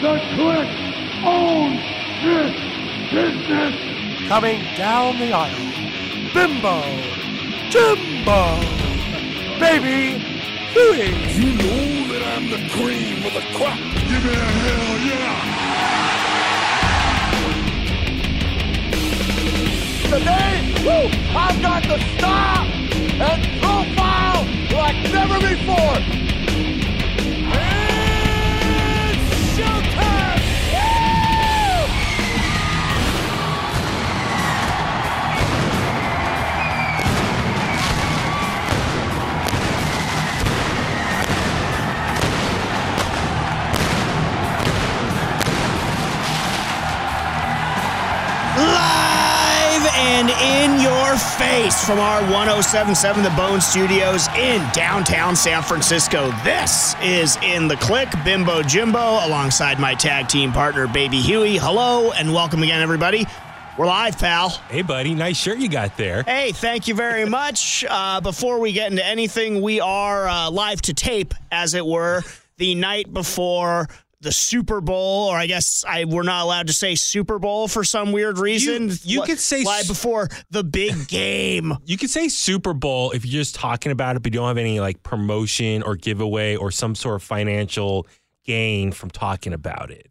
The Click owns this business. Coming down the aisle, Bimbo, Jimbo, Baby Huey. You know that I'm the cream of the crop. Give me a hell yeah. Today, woo, I've got the style and profile like never before. And in your face from our 1077 The Bone Studios in downtown San Francisco. This is In the Click, Bimbo Jimbo, alongside my tag team partner, Baby Huey. Hello and welcome again, everybody. We're live, pal. Hey, buddy, nice shirt you got there. Hey, thank you very much. Uh, before we get into anything, we are uh, live to tape, as it were, the night before the Super Bowl, or I guess I we're not allowed to say Super Bowl for some weird reason. you Li- could say live s- before the big game. You could say Super Bowl if you're just talking about it, but you don't have any like promotion or giveaway or some sort of financial gain from talking about it.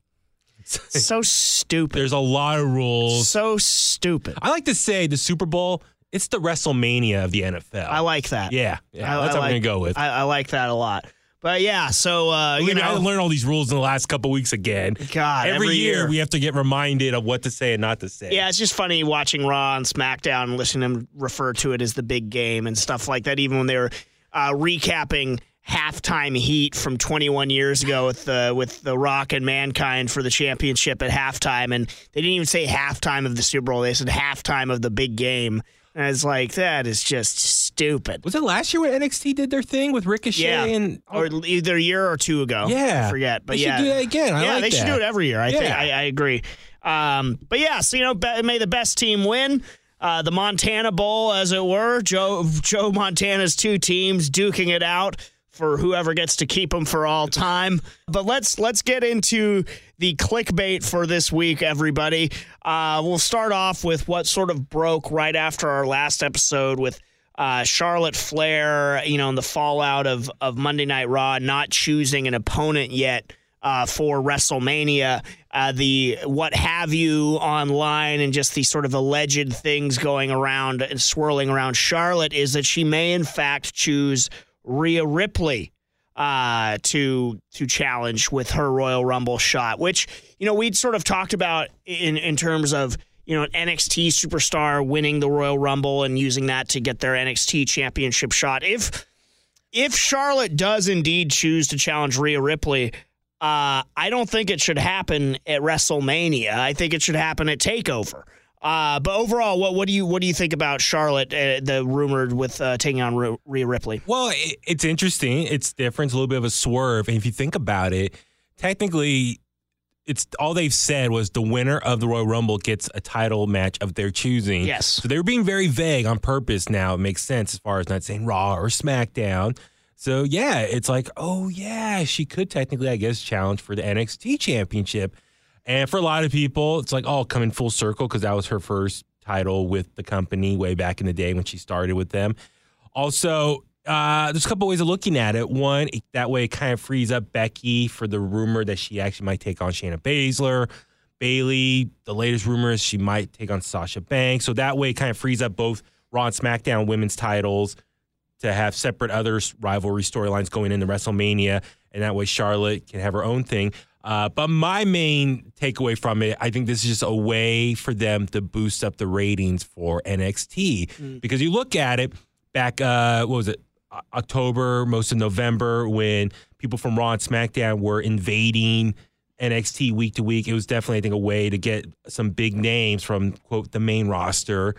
so stupid. There's a lot of rules. So stupid. I like to say the Super Bowl, it's the WrestleMania of the NFL. I like that. Yeah, yeah, I- that's I what I'm gonna go with. I, I like that a lot. But yeah, so uh, you Believe me, I learned all these rules in the last couple weeks again. God, every, every year, year. we have to get reminded of what to say and not to say. Yeah, it's just funny watching Raw and SmackDown and listening to them refer to it as the big game and stuff like that. Even when they were uh, recapping halftime heat from 21 years ago with the with the Rock and Mankind for the championship at halftime, and they didn't even say halftime of the Super Bowl; they said halftime of the big game. And it's like that is just stupid. Was it last year when NXT did their thing with Ricochet Yeah, and or either a year or two ago. Yeah. I forget. But They should do that again. I yeah, like they should do it every year. I think I, I agree. Um, but yeah, so you know, be, may the best team win. Uh, the Montana Bowl, as it were, Joe Joe Montana's two teams duking it out for whoever gets to keep them for all time. But let's let's get into the clickbait for this week, everybody. Uh, we'll start off with what sort of broke right after our last episode with uh, Charlotte Flair, you know, and the fallout of of Monday Night Raw not choosing an opponent yet uh, for WrestleMania. Uh, the what have you online and just the sort of alleged things going around and swirling around Charlotte is that she may in fact choose Rhea Ripley uh, to to challenge with her Royal Rumble shot, which you know we'd sort of talked about in in terms of you know an NXT superstar winning the Royal Rumble and using that to get their NXT championship shot. If if Charlotte does indeed choose to challenge Rhea Ripley, uh, I don't think it should happen at WrestleMania. I think it should happen at Takeover. Uh, but overall, what what do you what do you think about Charlotte? Uh, the rumored with uh, taking on Rhea Rhea Ripley. Well, it, it's interesting. It's different. It's a little bit of a swerve. And if you think about it, technically, it's all they've said was the winner of the Royal Rumble gets a title match of their choosing. Yes. So they were being very vague on purpose. Now it makes sense as far as not saying Raw or SmackDown. So yeah, it's like, oh yeah, she could technically, I guess, challenge for the NXT Championship. And for a lot of people, it's like, oh, coming full circle because that was her first title with the company way back in the day when she started with them. Also, uh, there's a couple ways of looking at it. One, that way it kind of frees up Becky for the rumor that she actually might take on Shayna Baszler. Bayley, the latest rumor is she might take on Sasha Banks. So that way it kind of frees up both Raw and SmackDown women's titles to have separate other rivalry storylines going into WrestleMania. And that way Charlotte can have her own thing. Uh, but my main takeaway from it, I think this is just a way for them to boost up the ratings for NXT. Because you look at it back, uh, what was it, October, most of November, when people from Raw and SmackDown were invading NXT week to week. It was definitely, I think, a way to get some big names from, quote, the main roster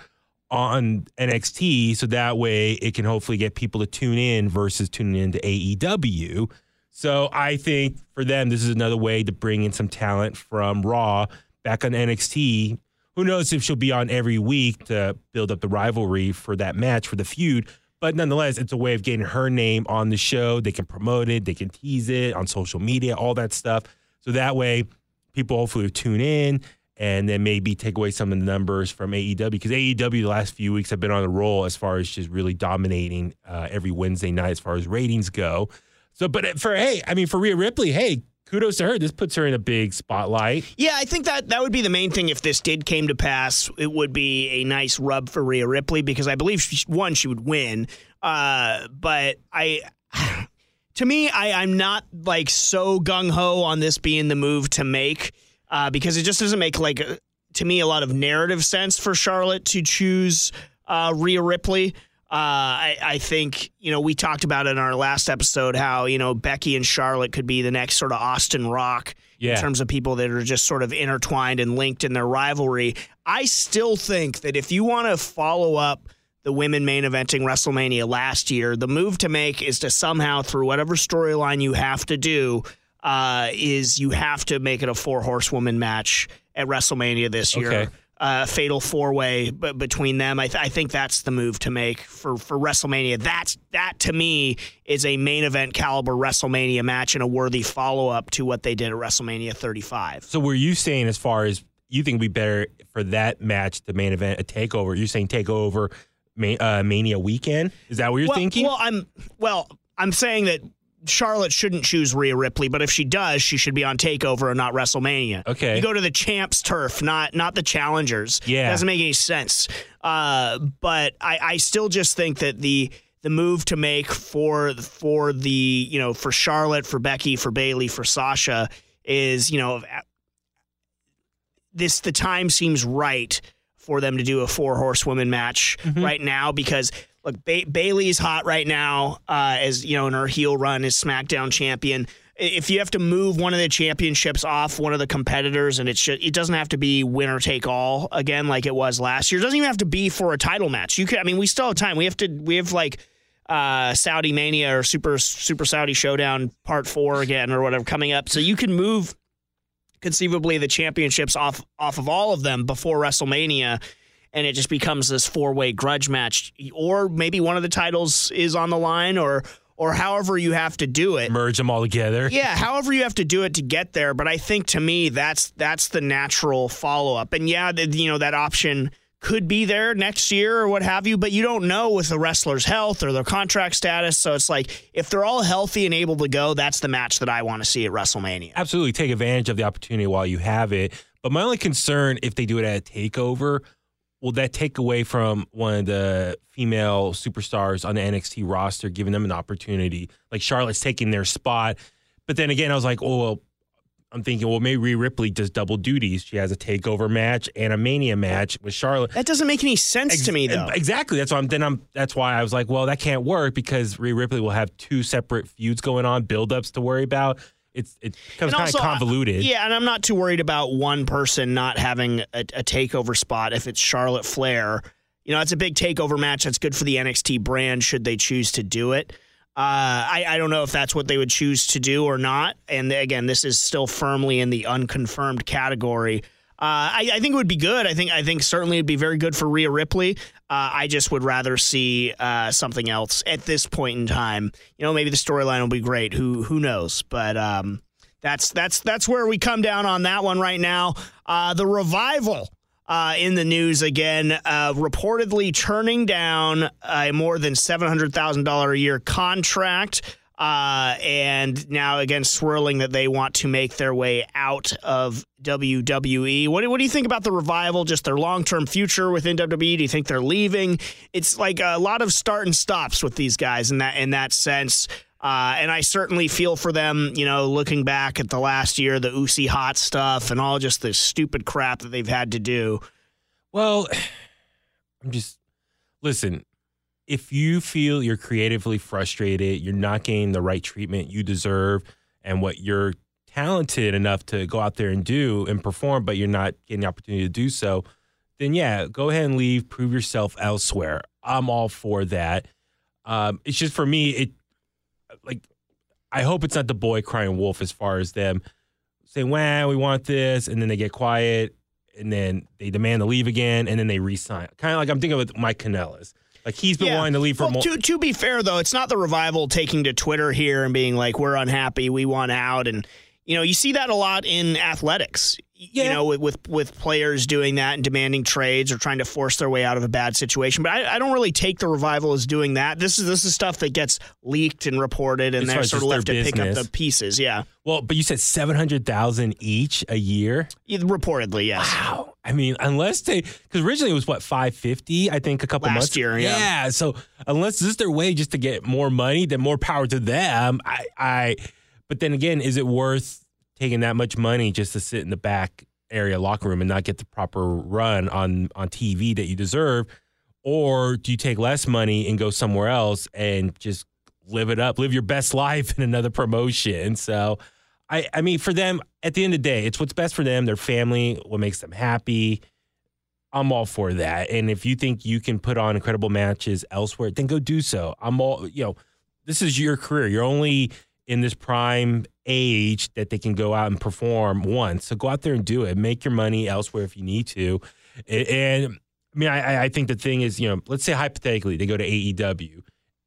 on NXT. So that way it can hopefully get people to tune in versus tuning into AEW. So I think for them, this is another way to bring in some talent from Raw back on NXT. Who knows if she'll be on every week to build up the rivalry for that match for the feud. But nonetheless, it's a way of getting her name on the show. They can promote it, they can tease it on social media, all that stuff. So that way, people hopefully tune in and then maybe take away some of the numbers from AEW because AEW the last few weeks have been on a roll as far as just really dominating uh, every Wednesday night as far as ratings go. So, but for hey, I mean, for Rhea Ripley, hey, kudos to her. This puts her in a big spotlight. Yeah, I think that that would be the main thing if this did came to pass. It would be a nice rub for Rhea Ripley because I believe she, one she would win. Uh, but I, to me, I, I'm not like so gung ho on this being the move to make uh, because it just doesn't make like uh, to me a lot of narrative sense for Charlotte to choose uh, Rhea Ripley. Uh, I, I, think, you know, we talked about in our last episode how, you know, Becky and Charlotte could be the next sort of Austin Rock yeah. in terms of people that are just sort of intertwined and linked in their rivalry. I still think that if you want to follow up the women main eventing WrestleMania last year, the move to make is to somehow, through whatever storyline you have to do, uh, is you have to make it a four horsewoman match at WrestleMania this year. Okay uh, fatal four way b- between them. I, th- I, think that's the move to make for, for WrestleMania. That's that to me is a main event caliber WrestleMania match and a worthy follow up to what they did at WrestleMania 35. So were you saying as far as you think be better for that match, the main event, a takeover? You're saying takeover uh, Mania weekend? Is that what you're well, thinking? Well, I'm well. I'm saying that Charlotte shouldn't choose Rhea Ripley, but if she does, she should be on Takeover and not WrestleMania. Okay, you go to the champs turf, not not the challengers. Yeah, it doesn't make any sense. Uh, but I, I still just think that the the move to make for for the you know for Charlotte, for Becky, for Bayley, for Sasha is you know this the time seems right for them to do a four horsewomen match mm-hmm. right now because look, ba- Bayley's hot right now uh, as you know in her heel run as SmackDown champion. If you have to move one of the championships off one of the competitors, and it's just, it doesn't have to be winner take all again like it was last year. It doesn't even have to be for a title match. You could, I mean, we still have time. We have to, we have like uh, Saudi Mania or Super Super Saudi Showdown Part Four again or whatever coming up. So you can move conceivably the championships off off of all of them before WrestleMania and it just becomes this four way grudge match, or maybe one of the titles is on the line, or or however you have to do it. Merge them all together. Yeah, however you have to do it to get there. But I think to me that's that's the natural follow up. And yeah, the, you know that option could be there next year or what have you, but you don't know with the wrestler's health or their contract status. So it's like if they're all healthy and able to go, that's the match that I want to see at WrestleMania. Absolutely, take advantage of the opportunity while you have it. But my only concern if they do it at a takeover will that take away from one of the female superstars on the NXT roster, giving them an opportunity? Like Charlotte's taking their spot. But then again, I was like, oh, well, I'm thinking, well, maybe Rhea Ripley does double duties. She has a takeover match and a Mania match with Charlotte. That doesn't make any sense Ex- to me, though. Exactly. That's why I'm. Then I'm. That's why I was like, well, that can't work because Rhea Ripley will have two separate feuds going on, buildups to worry about it's it becomes kind of convoluted. yeah, and I'm not too worried about one person not having a, a, takeover spot if it's Charlotte Flair. You know, it's a big takeover match that's good for the NXT brand should they choose to do it. Uh, I, I don't know if that's what they would choose to do or not. And again, this is still firmly in the unconfirmed category. Uh, I, I, think it would be good. I think I think certainly it'd be very good for Rhea Ripley. Uh, I just would rather see uh, something else at this point in time. You know, maybe the storyline will be great. Who who knows? But um, that's that's that's where we come down on that one right now. Uh, the revival. Uh, in the news again, uh, reportedly turning down a more than $700,000 a year contract uh, and now again swirling that they want to make their way out of WWE. What, what do you think about the revival? Just their long term future within WWE? Do you think they're leaving? It's like a lot of start and stops with these guys in that in that sense. Uh, and I certainly feel for them, you know, looking back at the last year, the Usi hot stuff and all just the stupid crap that they've had to do. Well, I'm just listen if you feel you're creatively frustrated, you're not getting the right treatment you deserve, and what you're talented enough to go out there and do and perform, but you're not getting the opportunity to do so, then yeah, go ahead and leave, prove yourself elsewhere. I'm all for that. Um, it's just for me, it like I hope it's not the boy crying wolf as far as them saying, "Wow, we want this," and then they get quiet, and then they demand to leave again, and then they resign. Kind of like I'm thinking with Mike Kanellis. Like he's been yeah. wanting to leave for well, more. To, to be fair, though, it's not the revival taking to Twitter here and being like, "We're unhappy, we want out," and you know, you see that a lot in athletics. y- You know, with, with with players doing that and demanding trades or trying to force their way out of a bad situation. But I, I don't really take the revival as doing that. This is this is stuff that gets leaked and reported, and As they're sort of left to pick up the pieces. Yeah, Well, but you said seven hundred thousand each a year. Yeah, reportedly, yes. Wow. I mean, unless they, because originally it was what five fifty, I think, a couple Last months year, yeah. So unless this is their way just to get more money, then more power to them. I, I. But then again, is it worth taking that much money just to sit in the back area locker room and not get the proper run on on TV that you deserve, or do you take less money and go somewhere else and just live it up, live your best life in another promotion? So. I, I mean, for them, at the end of the day, it's what's best for them, their family, what makes them happy. I'm all for that. And if you think you can put on incredible matches elsewhere, then go do so. I'm all, you know, this is your career. You're only in this prime age that they can go out and perform once. So go out there and do it. Make your money elsewhere if you need to. And I mean, I, I think the thing is, you know, let's say hypothetically they go to AEW.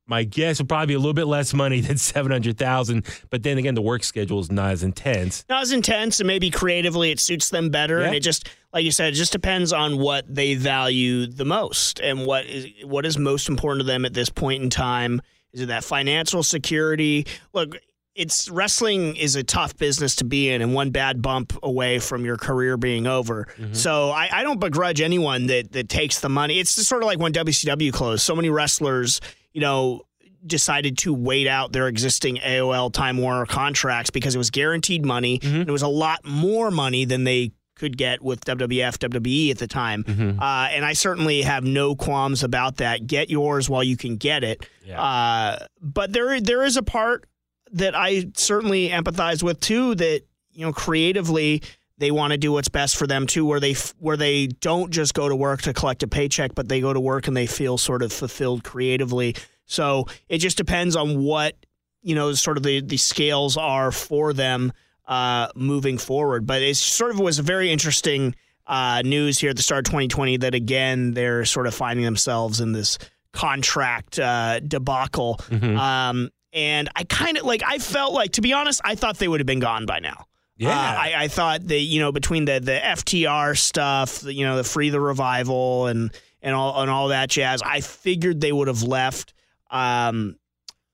My guess would probably be a little bit less money than seven hundred thousand, but then again, the work schedule is not as intense. not as intense and maybe creatively it suits them better and it just like you said it just depends on what they value the most and what is what is most important to them at this point in time is it that financial security look it's wrestling is a tough business to be in and one bad bump away from your career being over so I, I don't begrudge anyone that that takes the money it's just sort of like when wcw closed so many wrestlers you know decided to wait out their existing AOL Time Warner contracts because it was guaranteed money and it was a lot more money than they could get with WWF, WWE at the time. Uh, and I certainly have no qualms about that. Get yours while you can get it. Yeah. Uh, but there, there is a part that I certainly empathize with too. That you know, creatively, they want to do what's best for them too. Where they where they don't just go to work to collect a paycheck, but they go to work and they feel sort of fulfilled creatively. So it just depends on what you know, sort of the the scales are for them uh, moving forward. But it sort of was very interesting uh, news here at the start of 2020 that again they're sort of finding themselves in this contract uh, debacle. Um, and I kind of like I felt like to be honest, I thought they would have been gone by now. Yeah. Uh, I, I thought that you know between the the FTR stuff, you know, the free the revival and and all and all that jazz, I figured they would have left. Um,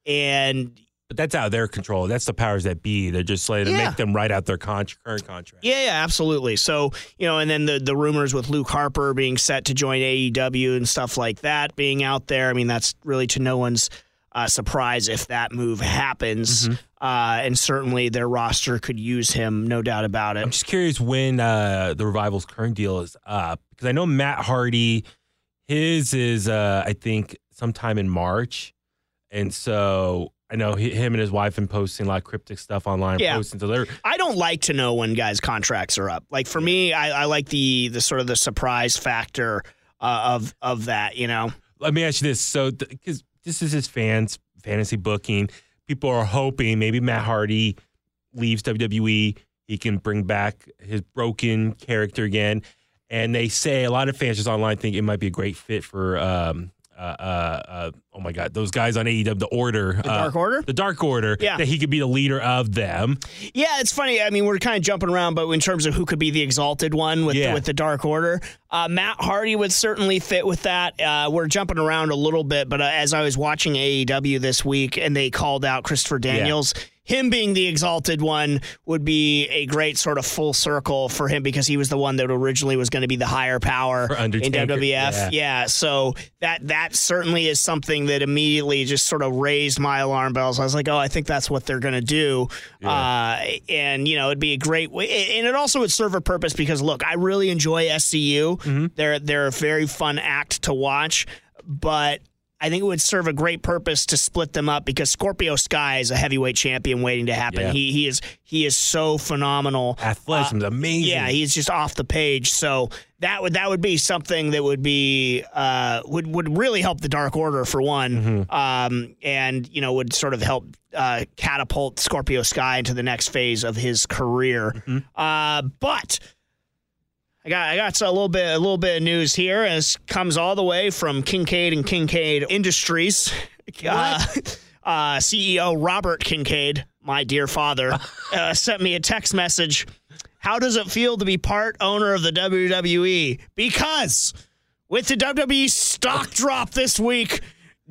and But that's out of their control. That's the powers that be. They're just letting Yeah. make them write out their con- current contract. yeah, yeah, absolutely. So you know, and then the the rumors with Luke Harper being set to join AEW and stuff like that being out there. I mean, that's really to no one's uh, surprise if that move happens. Uh, and certainly their roster could use him, no doubt about it. I'm just curious when uh, the revival's current deal is up because I know Matt Hardy, his is uh, I think sometime in March, and so I know he, him and his wife been posting a lot of cryptic stuff online. Yeah. posting so I don't like to know when guys' contracts are up. Like for me, I, I like the the sort of the surprise factor uh, of of that. You know, let me ask you this. So, because this is his fans fantasy booking, people are hoping maybe Matt Hardy leaves WWE, he can bring back his broken character again. And they say a lot of fans just online think it might be a great fit for, um, uh, uh, uh, oh my God, those guys on AEW, the Order, the Dark Order. the Dark Order, Yeah. that he could be the leader of them. Yeah, it's funny. I mean, we're kind of jumping around, but in terms of who could be the exalted one with Yeah. with the Dark Order, uh, Matt Hardy would certainly fit with that. Uh, we're jumping around a little bit, but uh, as I was watching AEW this week, and they called out Christopher Daniels. Him being the exalted one would be a great sort of full circle for him because he was the one that originally was going to be the higher power in WWF. yeah. Yeah, so that that certainly is something that immediately just sort of raised my alarm bells. I was like, oh, I think that's what they're going to do. Uh, and you know, it'd be a great way, and it also would serve a purpose because look, I really enjoy SCU. They're they're a very fun act to watch, but. I think it would serve a great purpose to split them up because Scorpio Sky is a heavyweight champion waiting to happen. Yeah. He he is he is so phenomenal. Athleticism is amazing. Yeah, he's just off the page. So that would that would be something that would be uh, would would really help the Dark Order for one, um, and you know would sort of help uh, catapult Scorpio Sky into the next phase of his career. Uh, but. I got I got a little bit a little bit of news here. and This comes all the way from Kincaid and Kincaid Industries. Uh, uh, CEO Robert Kincaid my dear father, uh, sent me a text message. How does it feel to be part owner of the WWE? Because with the WWE stock drop this week,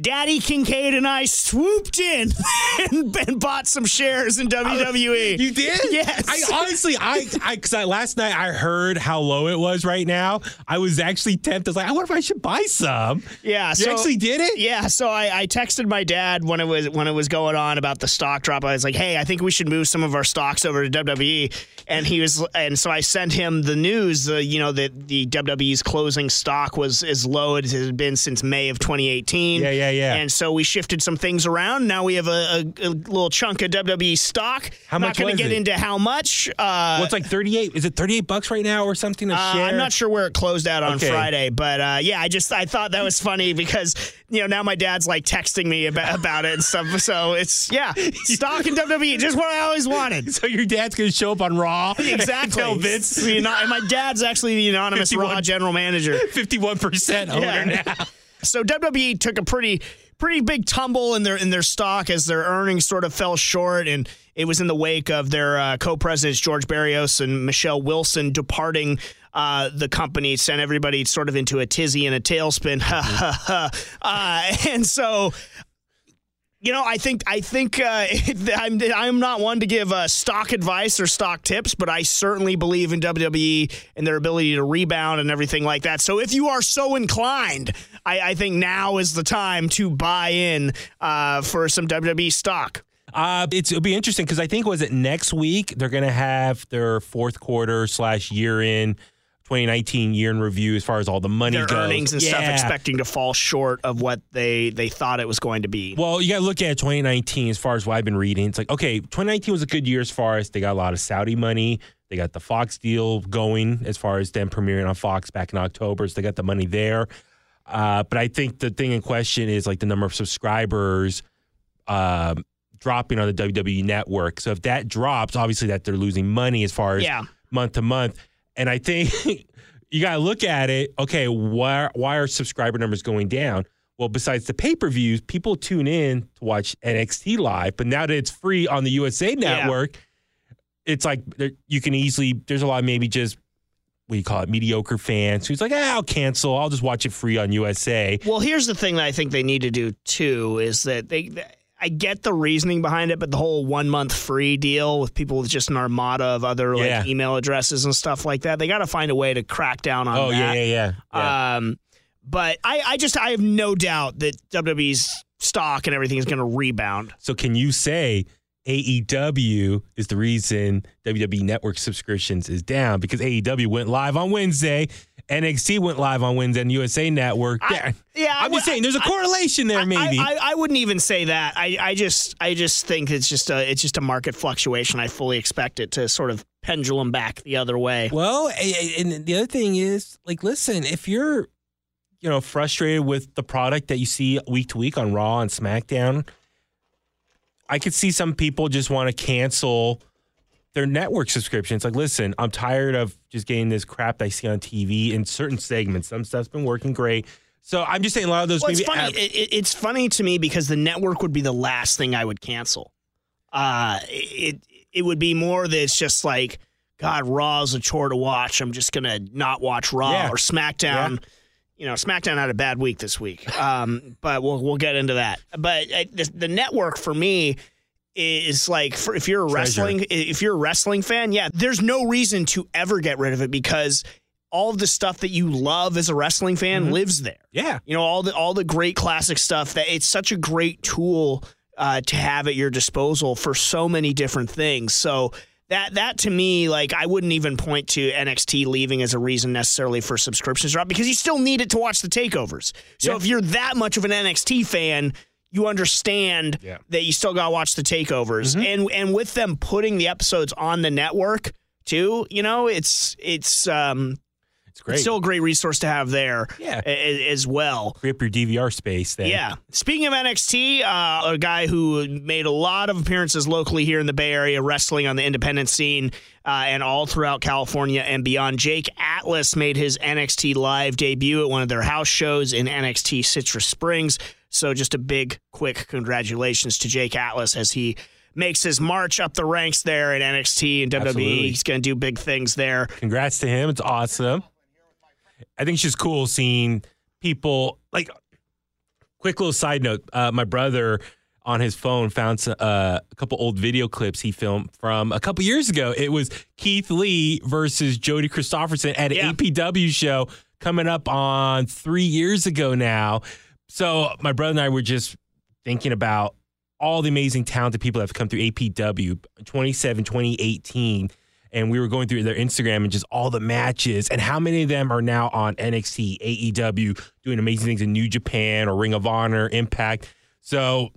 Daddy Kincaid and I swooped in and, and bought some shares in WWE. You did? Yes. I honestly, I, I, because I, last night I heard how low it was right now. I was actually tempted. I was like, I wonder if I should buy some. yeah, You so actually did it? Yeah, so I, I texted my dad when it was when it was going on about the stock drop. I was like, "Hey, I think we should move some of our stocks over to WWE." And he was, and so I sent him the news. Uh, you know that the WWE's closing stock was as low as it had been since May of 2018. Yeah, yeah, yeah. And so we shifted some things around. Now we have a, a, a little chunk of WWE stock. How I'm much not going to get it? into how much. Uh, Well, it's like 38. Is it 38 bucks right now or something uh? I'm not sure where it closed out on Okay. Friday, but uh, yeah, I just I thought that was funny because you know now my dad's like texting me about, about it and stuff. So it's yeah, stock in WWE, just what I always wanted. So your dad's going to show up on Raw? Exactly. Tell Vince You know, and my dad's actually the anonymous 51. Raw general manager. 51% owner Yeah. now. So WWE took a pretty pretty big tumble in their in their stock as their earnings sort of fell short, and it was in the wake of their uh, co-presidents George Barrios and Michelle Wilson departing. Uh, the company sent everybody sort of into a tizzy and a tailspin. Uh, and so you know, I think I think uh, I'm I'm not one to give uh, stock advice or stock tips, but I certainly believe in WWE and their ability to rebound and everything like that. So if you are so inclined, I, I think now is the time to buy in uh, for some WWE stock. Uh, it'll be interesting because I think was it next week they're going to have their fourth quarter slash year in 2019 year in review as far as all the money Their goes. earnings and stuff expecting to fall short of what they they thought it was going to be. Well, you got to look at 2019 as far as what I've been reading. It's like, okay, 2019 was a good year as far as they got a lot of Saudi money. They got the Fox deal going as far as them premiering on Fox back in October. So they got the money there. Uh, but I think the thing in question is like the number of subscribers um, dropping on the WWE network. So if that drops, obviously that they're losing money as far as Yeah. month to month. And I think you got to look at it. Okay, why why are subscriber numbers going down? Well, besides the pay per views, people tune in to watch NXT live. But now that it's free on the USA Network, it's like you can easily. There's a lot of maybe just what do you call it, mediocre fans who's like, ah, I'll cancel. I'll just watch it free on USA. Well, here's the thing that I think they need to do too is that they. I get the reasoning behind it, but the whole one month free deal with people with just an armada of other like Yeah. email addresses and stuff like that, they got to find a way to crack down on Oh that. yeah, yeah, yeah. yeah. Um, but I, I just I have no doubt that WWE's stock and everything is going to rebound. So can you say AEW is the reason WWE Network subscriptions is down because AEW went live on Wednesday, NXT went live on Wednesday on USA Network. I- yeah, I I'm just saying there's a I- correlation there, I- maybe. I, I, I wouldn't even say that. I, I just I just think it's just a it's just a market fluctuation. I fully expect it to sort of pendulum back the other way. well, and the other thing is, like, listen, if you're, you know, frustrated with the product that you see week to week on Raw and SmackDown, I could see some people just want to cancel their network subscriptions. Like, listen, I'm tired of just getting this crap I see on TV in certain segments. Some stuff's been working great. So I'm just saying a lot of those Well, maybe it's funny. av- it, it- it's funny to me because the network would be the last thing I would cancel. Uh, it it would be more that it's just like, God, Raw is a chore to watch. I'm just gonna not watch Raw Yeah. or SmackDown. You know, SmackDown had a bad week this week, um, but we'll we'll get into that. But uh, the, the network for me is like for, if you're a Treasure. wrestling if you're a wrestling fan, yeah, there's no reason to ever get rid of it because all the stuff that you love as a wrestling fan Mm-hmm. lives there yeah. you know all the all the great classic stuff that it's such a great tool uh, to have at your disposal for so many different things so that that to me like i wouldn't even point to nxt leaving as a reason necessarily for subscriptions drop because you still need it to watch the takeovers so Yeah. if you're that much of an nxt fan you understand Yeah. that you still gotta watch the takeovers and and with them putting the episodes on the network too you know it's it's um It's great. it's still a great resource to have there Yeah. a- as well Free up your DVR space then. yeah. Speaking of NXT, uh, a guy who made a lot of appearances locally here in the Bay Area, wrestling on the independent scene uh, and all throughout California and beyond. Jake Atlas made his NXT live debut at one of their house shows in NXT Citrus Springs. So just a big, quick congratulations to Jake Atlas as he makes his march up the ranks there at NXT and WWE. Absolutely. He's going to do big things there. Congrats to him. It's awesome. I think it's just cool seeing people like. Quick little side note: uh, my brother on his phone found uh, a couple old video clips he filmed from a couple years ago. It was Keith Lee versus Jody Christopherson at an Yeah. APW show coming up on three years ago now. So my brother and I were just thinking about all the amazing talented people that have come through APW 27, 2018. And we were going through their Instagram and just all the matches and how many of them are now on NXT, AEW, doing amazing things in New Japan or Ring of Honor, Impact. So,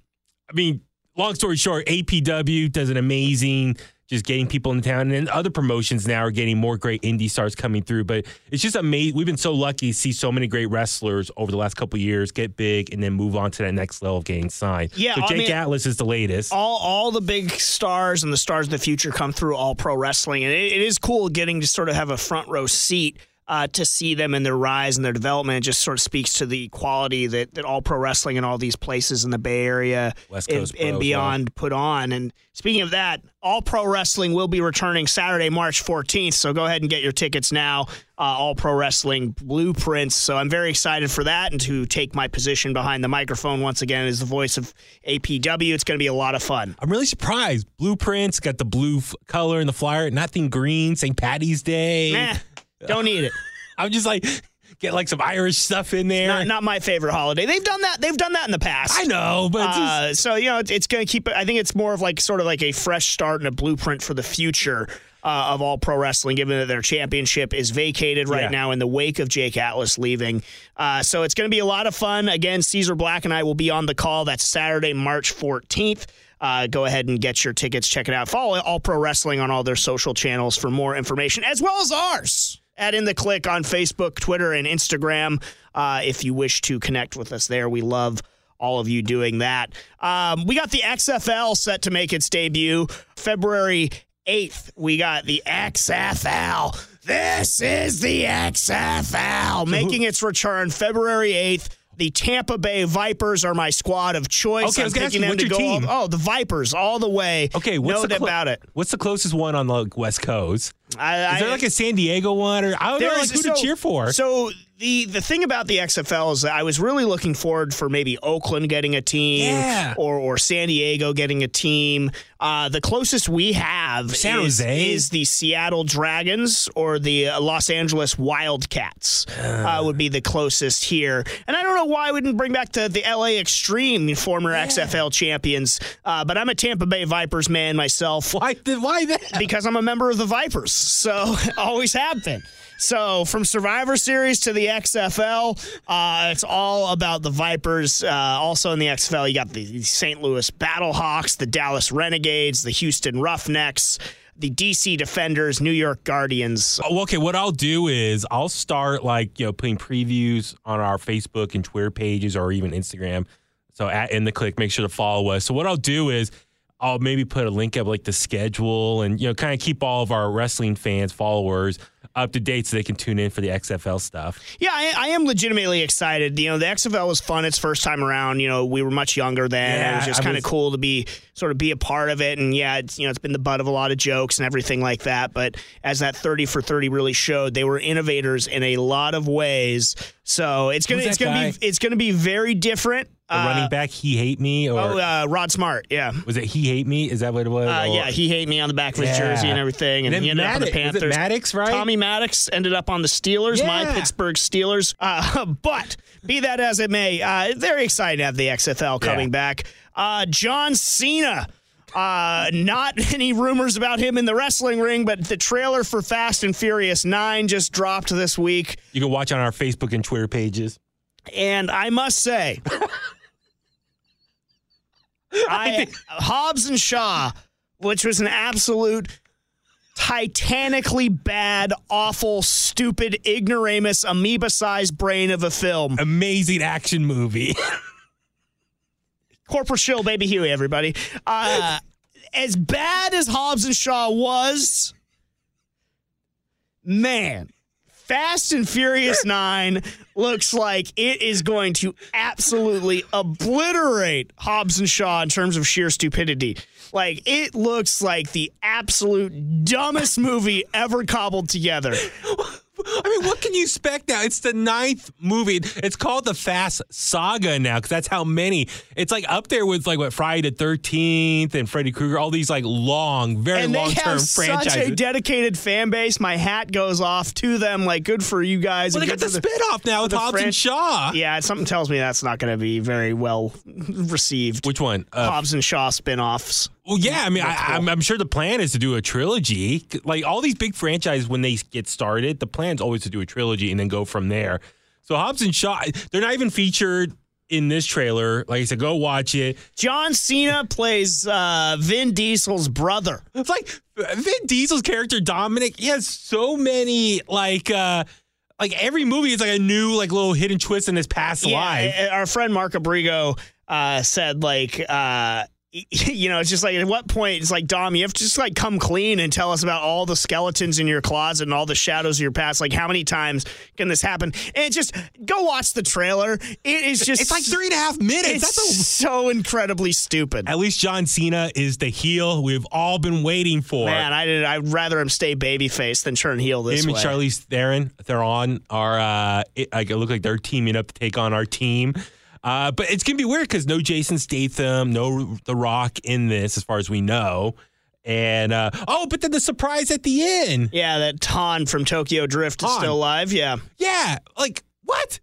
I mean, long story short, APW does an amazing just getting people in town. And then other promotions now are getting more great indie stars coming through. But it's just amazing. We've been so lucky to see so many great wrestlers over the last couple of years get big and then move on to that next level of getting signed. Yeah, So I Jake mean- Atlas is the latest. all all the big stars and the stars of the future come through all pro wrestling and it, it is cool getting to sort of have a front row seat uh, to see them in their rise and their development it just sort of speaks to the quality that, that all pro wrestling and all these places in the bay area West and, and beyond put on and speaking of that all pro wrestling will be returning saturday march 14th so go ahead and get your tickets now uh, all pro wrestling blueprints so i'm very excited for that and to take my position behind the microphone once again as the voice of apw it's going to be a lot of fun I'm really surprised. Blueprints got the blue f- color in the flyer, nothing green. St. Patty's Day. Nah, don't need it. I'm just like get like some Irish stuff in there. Not, not my favorite holiday. They've done that. They've done that in the past. I know, but it's just, Uh, so you know, it's, it's going to keep. I think it's more of like sort of like a fresh start and a blueprint for the future uh, of all pro wrestling, given that their championship is vacated right Yeah. now in the wake of Jake Atlas leaving. Uh, so it's going to be a lot of fun. Again, Caesar Black and I will be on the call. That's Saturday, March 14th. Uh, go ahead and get your tickets. Check it out. Follow All Pro Wrestling on all their social channels for more information, as well as ours. Add in the click on Facebook, Twitter, and Instagram uh, if you wish to connect with us there. We love all of you doing that. Um, we got the XFL set to make its debut February 8th. We got the XFL. This is the XFL making its return February 8th. The Tampa Bay Vipers are my squad of choice. Okay, I I'm picking you, them to go. team? Oh, the Vipers all the way. okay. What's no the clo- about it. What's the closest one on the West Coast? I, Is there like a San Diego one, or I don't know like who so- to cheer for? So the the thing about the XFL is that I was really looking forward for maybe Oakland getting a team, Yeah. or or San Diego getting a team. Uh, the closest we have San is, Jose? is the Seattle Dragons or the uh, Los Angeles Wildcats uh, would be the closest here. And I don't know why we didn't bring back the the LA Xtreme, former XFL champions. Uh, but I'm a Tampa Bay Vipers man myself why? Why that? because I'm a member of the Vipers. So always have been. So from Survivor Series to the XFL, uh, it's all about the Vipers. Uh, also in the XFL, you got the St. Louis Battlehawks, the Dallas Renegades, the Houston Roughnecks, the DC Defenders, New York Guardians. Oh, okay, what I'll do is I'll start like you know putting previews on our Facebook and Twitter pages or even Instagram. So at in the click, make sure to follow us. So what I'll do is I'll maybe put a link up like the schedule and you know kind of keep all of our wrestling fans followers up to date so they can tune in for the XFL stuff. Yeah, I, I am legitimately excited. You know, the XFL was fun its first time around. You know, we were much younger then. it was just kind of cool to be sort of be a part of it. And yeah, it's, you know, it's been the butt of a lot of jokes and everything like that. But as that thirty for thirty really showed, they were innovators in a lot of ways. So it's gonna Who's it's gonna be it's gonna be very different. The running back, he hate me, or Oh, uh, Rod Smart, yeah. was it he hate me? Is that what it was? Uh, yeah, he hate me on the back of his Yeah. jersey and everything, and, And he ended up on the Maddox- Panthers. Maddox, right? Tommy Maddox ended up on the Steelers, my Pittsburgh Steelers. Uh, but be that as it may, uh, very excited to have the XFL coming Yeah. back. Uh, John Cena. Uh, not any rumors about him in the wrestling ring, but the trailer for Fast and Furious 9 just dropped this week. you can watch on our Facebook and Twitter pages. And I must say, I, Hobbs and Shaw, which was an absolute titanically bad, awful, stupid, ignoramus, amoeba-sized brain of a film. Amazing action movie. Corporate shill, baby Huey, everybody. Uh, as bad as Hobbs and Shaw was, man, Fast and Furious 9 looks like it is going to absolutely obliterate Hobbs and Shaw in terms of sheer stupidity. Like, it looks like the absolute dumbest movie ever cobbled together. I mean, what can you expect now? It's the ninth movie. It's called the Fast Saga now because that's how many. It's like up there with like what Friday the Thirteenth and Freddy Krueger. All these like long, very and long term have such franchises. a dedicated fan base. My hat goes off to them. Like, good for you guys. well, they got the for spinoff now with the Hobbs fran- and Shaw. Yeah, something tells me that's not going to be very well received. Which one? Uh, Hobbs and Shaw spinoffs. Well, yeah, I mean, I, I'm, I'm sure the plan is to do a trilogy. Like all these big franchises, when they get started, the plan's always to do a trilogy and then go from there. So Hobbs and Shaw, they're not even featured in this trailer. Like I said, go watch it. John Cena plays uh, Vin Diesel's brother. It's like Vin Diesel's character Dominic. He has so many like. uh like every movie is like a new like little hidden twist in his past life. uh, our friend Mark Abrigo uh, said like. Uh, you know, it's just like at what point it's like Dom, you have to just like come clean and tell us about all the skeletons in your closet and all the shadows of your past. Like, how many times can this happen? And just go watch the trailer. It is just It's like three and a half minutes. It's That's a so incredibly stupid. At least John Cena is the heel we've all been waiting for. Man, I did. I'd rather him stay babyface than turn heel this Him and. Charlize Theron, they're on our. Uh, it, like, it look like they're teaming up to take on our team. Uh, but it's gonna be weird because no Jason Statham, no The Rock in this, as far as we know. And uh, oh, but then the surprise at the end. yeah, that Han from Tokyo Drift is still alive. Yeah. Yeah, like what?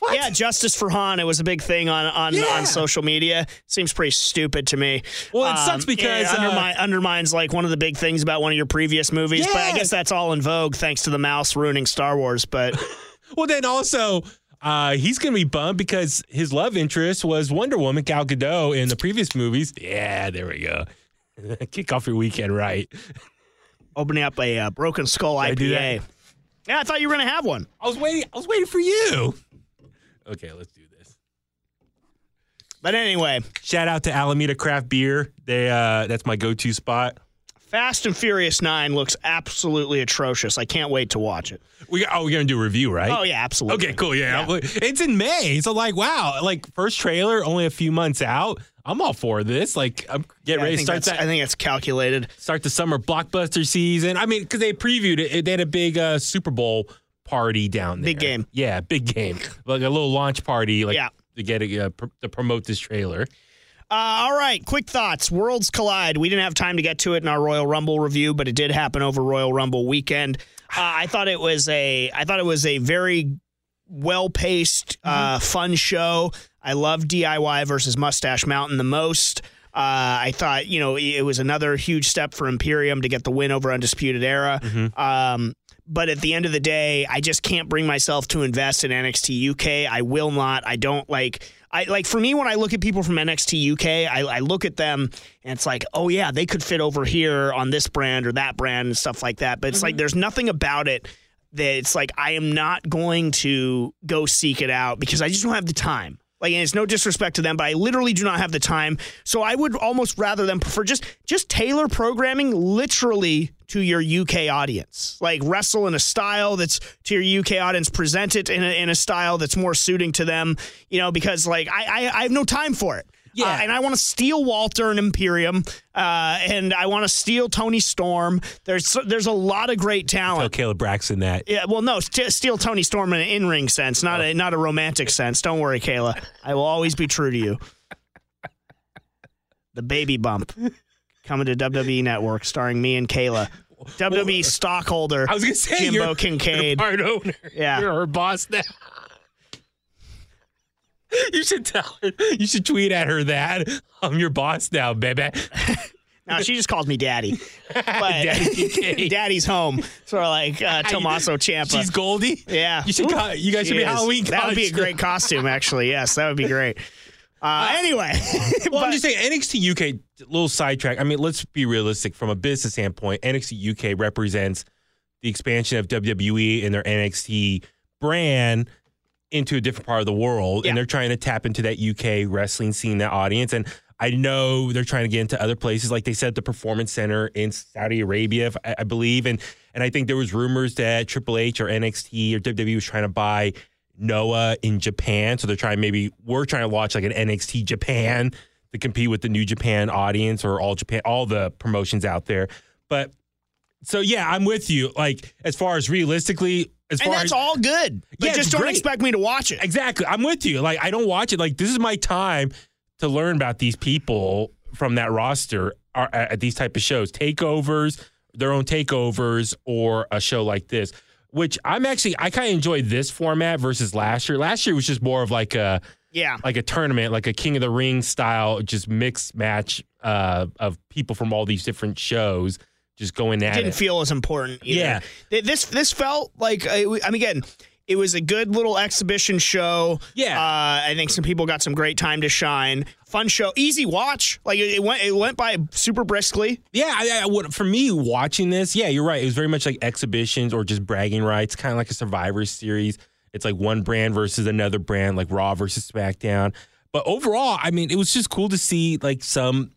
What? Yeah, justice for Han. It was a big thing on on, Yeah. on social media. Seems pretty stupid to me. Well, it sucks because, it uh, undermines like one of the big things about one of your previous movies. Yeah. But I guess that's all in vogue thanks to the mouse ruining Star Wars. But Well, then also, uh, he's going to be bummed because his love interest was Wonder Woman, Gal Gadot, in the previous movies. Yeah, there we go. Kick off your weekend right. opening up a uh, Broken Skull I IPA. Yeah, I thought you were gonna have one. I was waiting. I was waiting for you. Okay, let's do this. But anyway, Shout out to Alameda Craft Beer. They uh, that's my go-to spot. Fast and Furious Nine looks absolutely atrocious. I can't wait to watch it. We oh, we're gonna do a review, right? Oh yeah, absolutely. Okay, cool. Yeah. Yeah. it's in May, so like, wow, like first trailer, only a few months out. I'm all for this. Like, I'm get Yeah, ready to start that. I think it's calculated. start the summer blockbuster season. I mean, because they previewed it, they had a big uh, Super Bowl party down there. Big game. Yeah, big game. Like a little launch party, like Yeah. to get a, uh, pr- to promote this trailer. Uh, all right, quick thoughts. Worlds collide. We didn't have time to get to it in our Royal Rumble review, but it did happen over Royal Rumble weekend. Uh, I thought it was a. I thought it was a very well paced, uh, fun show. I love DIY versus Mustache Mountain the most. Uh, I thought you know it was another huge step for Imperium to get the win over Undisputed Era. Um, but at the end of the day, I just can't bring myself to invest in NXT UK. I will not. I don't like. I like for me when I look at people from NXT UK, I, I look at them and it's like, oh yeah, they could fit over here on this brand or that brand and stuff like that. But it's like mm-hmm. there's nothing about it that it's like I am not going to go seek it out because I just don't have the time. Like, and it's no disrespect to them, but I literally do not have the time. So I would almost rather them prefer just just tailor programming literally to your UK audience. Like wrestle in a style that's to your UK audience, present it in a, in a style that's more suiting to them. You know, because like I I, I have no time for it. Yeah. Uh, and I want to steal Walter and Imperium, uh, and I want to steal Toni Storm. There's there's a lot of great Tell talent. Kayla Braxton that. Yeah, well, no, st- steal Toni Storm in an in-ring sense, not a not a romantic sense. Don't worry, Kayla. I will always be true to you. The baby bump coming to WWE Network, starring me and Kayla. WWE stockholder I was gonna say Jimbo you're, Kincaid. You're part owner. Yeah. you're her boss now. You should tell her. You should tweet at her that I'm your boss now, baby. No, she just calls me Daddy. But Daddy Daddy's home, sort of like uh, Tommaso Ciampa. She's Goldie. Yeah. You should. co- You guys should be is. Halloween. That would be a great costume, actually. Yes, that would be great. Uh, anyway, Well, I'm just saying NXT UK. Little sidetrack. I mean, let's be realistic from a business standpoint. NXT UK represents the expansion of WWE and their NXT brand into a different part of the world, Yeah. and they're trying to tap into that UK wrestling scene, that audience. And I know they're trying to get into other places, like they said, the Performance Center in Saudi Arabia, I, I believe, and and I think there was rumors that Triple H or NXT or WWE was trying to buy Noah in Japan, so they're trying maybe we're trying to watch like an NXT Japan to compete with the New Japan audience or all Japan, all the promotions out there, but. So yeah, I'm with you. Like as far as realistically, as And far that's as all good. But Yeah, just don't great. expect me to watch it. Exactly. I'm with you. Like I don't watch it. Like this is my time to learn about these people from that roster are at at these type of shows, takeovers, their own takeovers, or a show like this. Which I'm actually I kind of enjoyed this format versus last year. Last year was just more of like a Yeah. like a tournament, like a King of the Ring style, just mixed match uh, of people from all these different shows just going at it. didn't it. feel as important. Either. Yeah. This this felt like uh, I mean again. It was a good little exhibition show. Yeah. uh, I think some people got some great time to shine. Fun show, easy watch. Like it, went, it went by super briskly. Yeah, I, I would, for me watching this, yeah, you're right. It was very much like exhibitions or just bragging rights, kind of like a Survivor Series. It's like one brand versus another brand, like Raw versus SmackDown. But overall, I mean, it was just cool to see like some,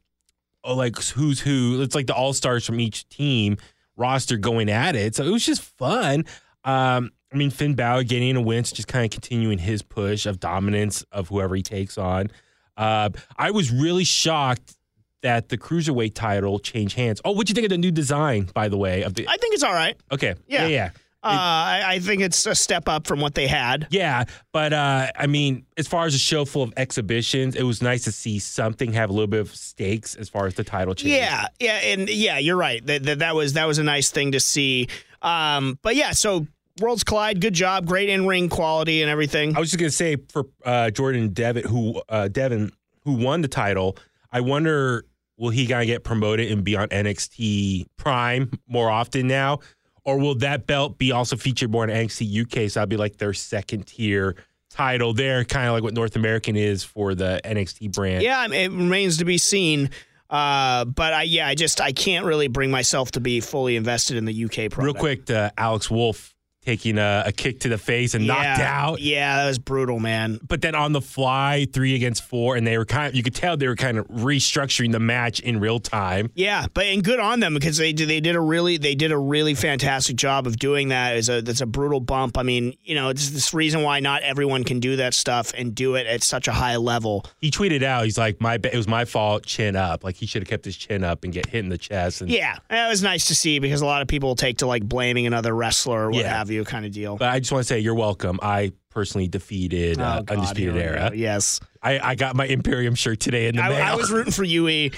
oh, like who's who. It's like the all stars from each team roster going at it. So it was just fun. Um, I mean, Finn Balor getting a win, just kind of continuing his push of dominance of whoever he takes on. Uh, I was really shocked that the cruiserweight title changed hands. Oh, what'd you think of the new design, by the way? Of the I think it's all right. okay, Yeah. yeah, yeah, Uh, I, I think it's a step up from what they had. yeah. But uh, I mean, as far as a show full of exhibitions, it was nice to see something have a little bit of stakes as far as the title change. Yeah, yeah, and yeah, you're right. That, that that was that was a nice thing to see. Um, but yeah, so Worlds Collide, good job, great in ring quality and everything. I was just gonna say for uh, Jordan Devlin, who uh, Devlin, who won the title, I wonder will he gonna get promoted and be on NXT Prime more often now, or will that belt be also featured more in NXT UK? So that'll be like their second tier title there, kind of like what North American is for the NXT brand. Yeah, it remains to be seen. Uh, but I yeah, I just I can't really bring myself to be fully invested in the UK product. Real quick, uh, Alex Wolfe taking a, a kick to the face and knocked yeah, out. Yeah, that was brutal, man. but then on the fly, three against four, and they were kind of you could tell they were kind of restructuring the match in real time. Yeah, but and good on them because they did- they did a really they did a really fantastic job of doing that. It's a it's a brutal bump. I mean, you know, it's this reason why not everyone can do that stuff and do it at such a high level. He tweeted out, he's like, "My ba- it was my fault, chin up." Like he should have kept his chin up and get hit in the chest. And Yeah, that was nice to see because a lot of people take to like blaming another wrestler or what Yeah. have you, kind of deal. but I just want to say you're welcome. I personally defeated uh, Oh, God, Undisputed Era. Yes. I, I got my Imperium shirt today in the I, mail. I was rooting for UE.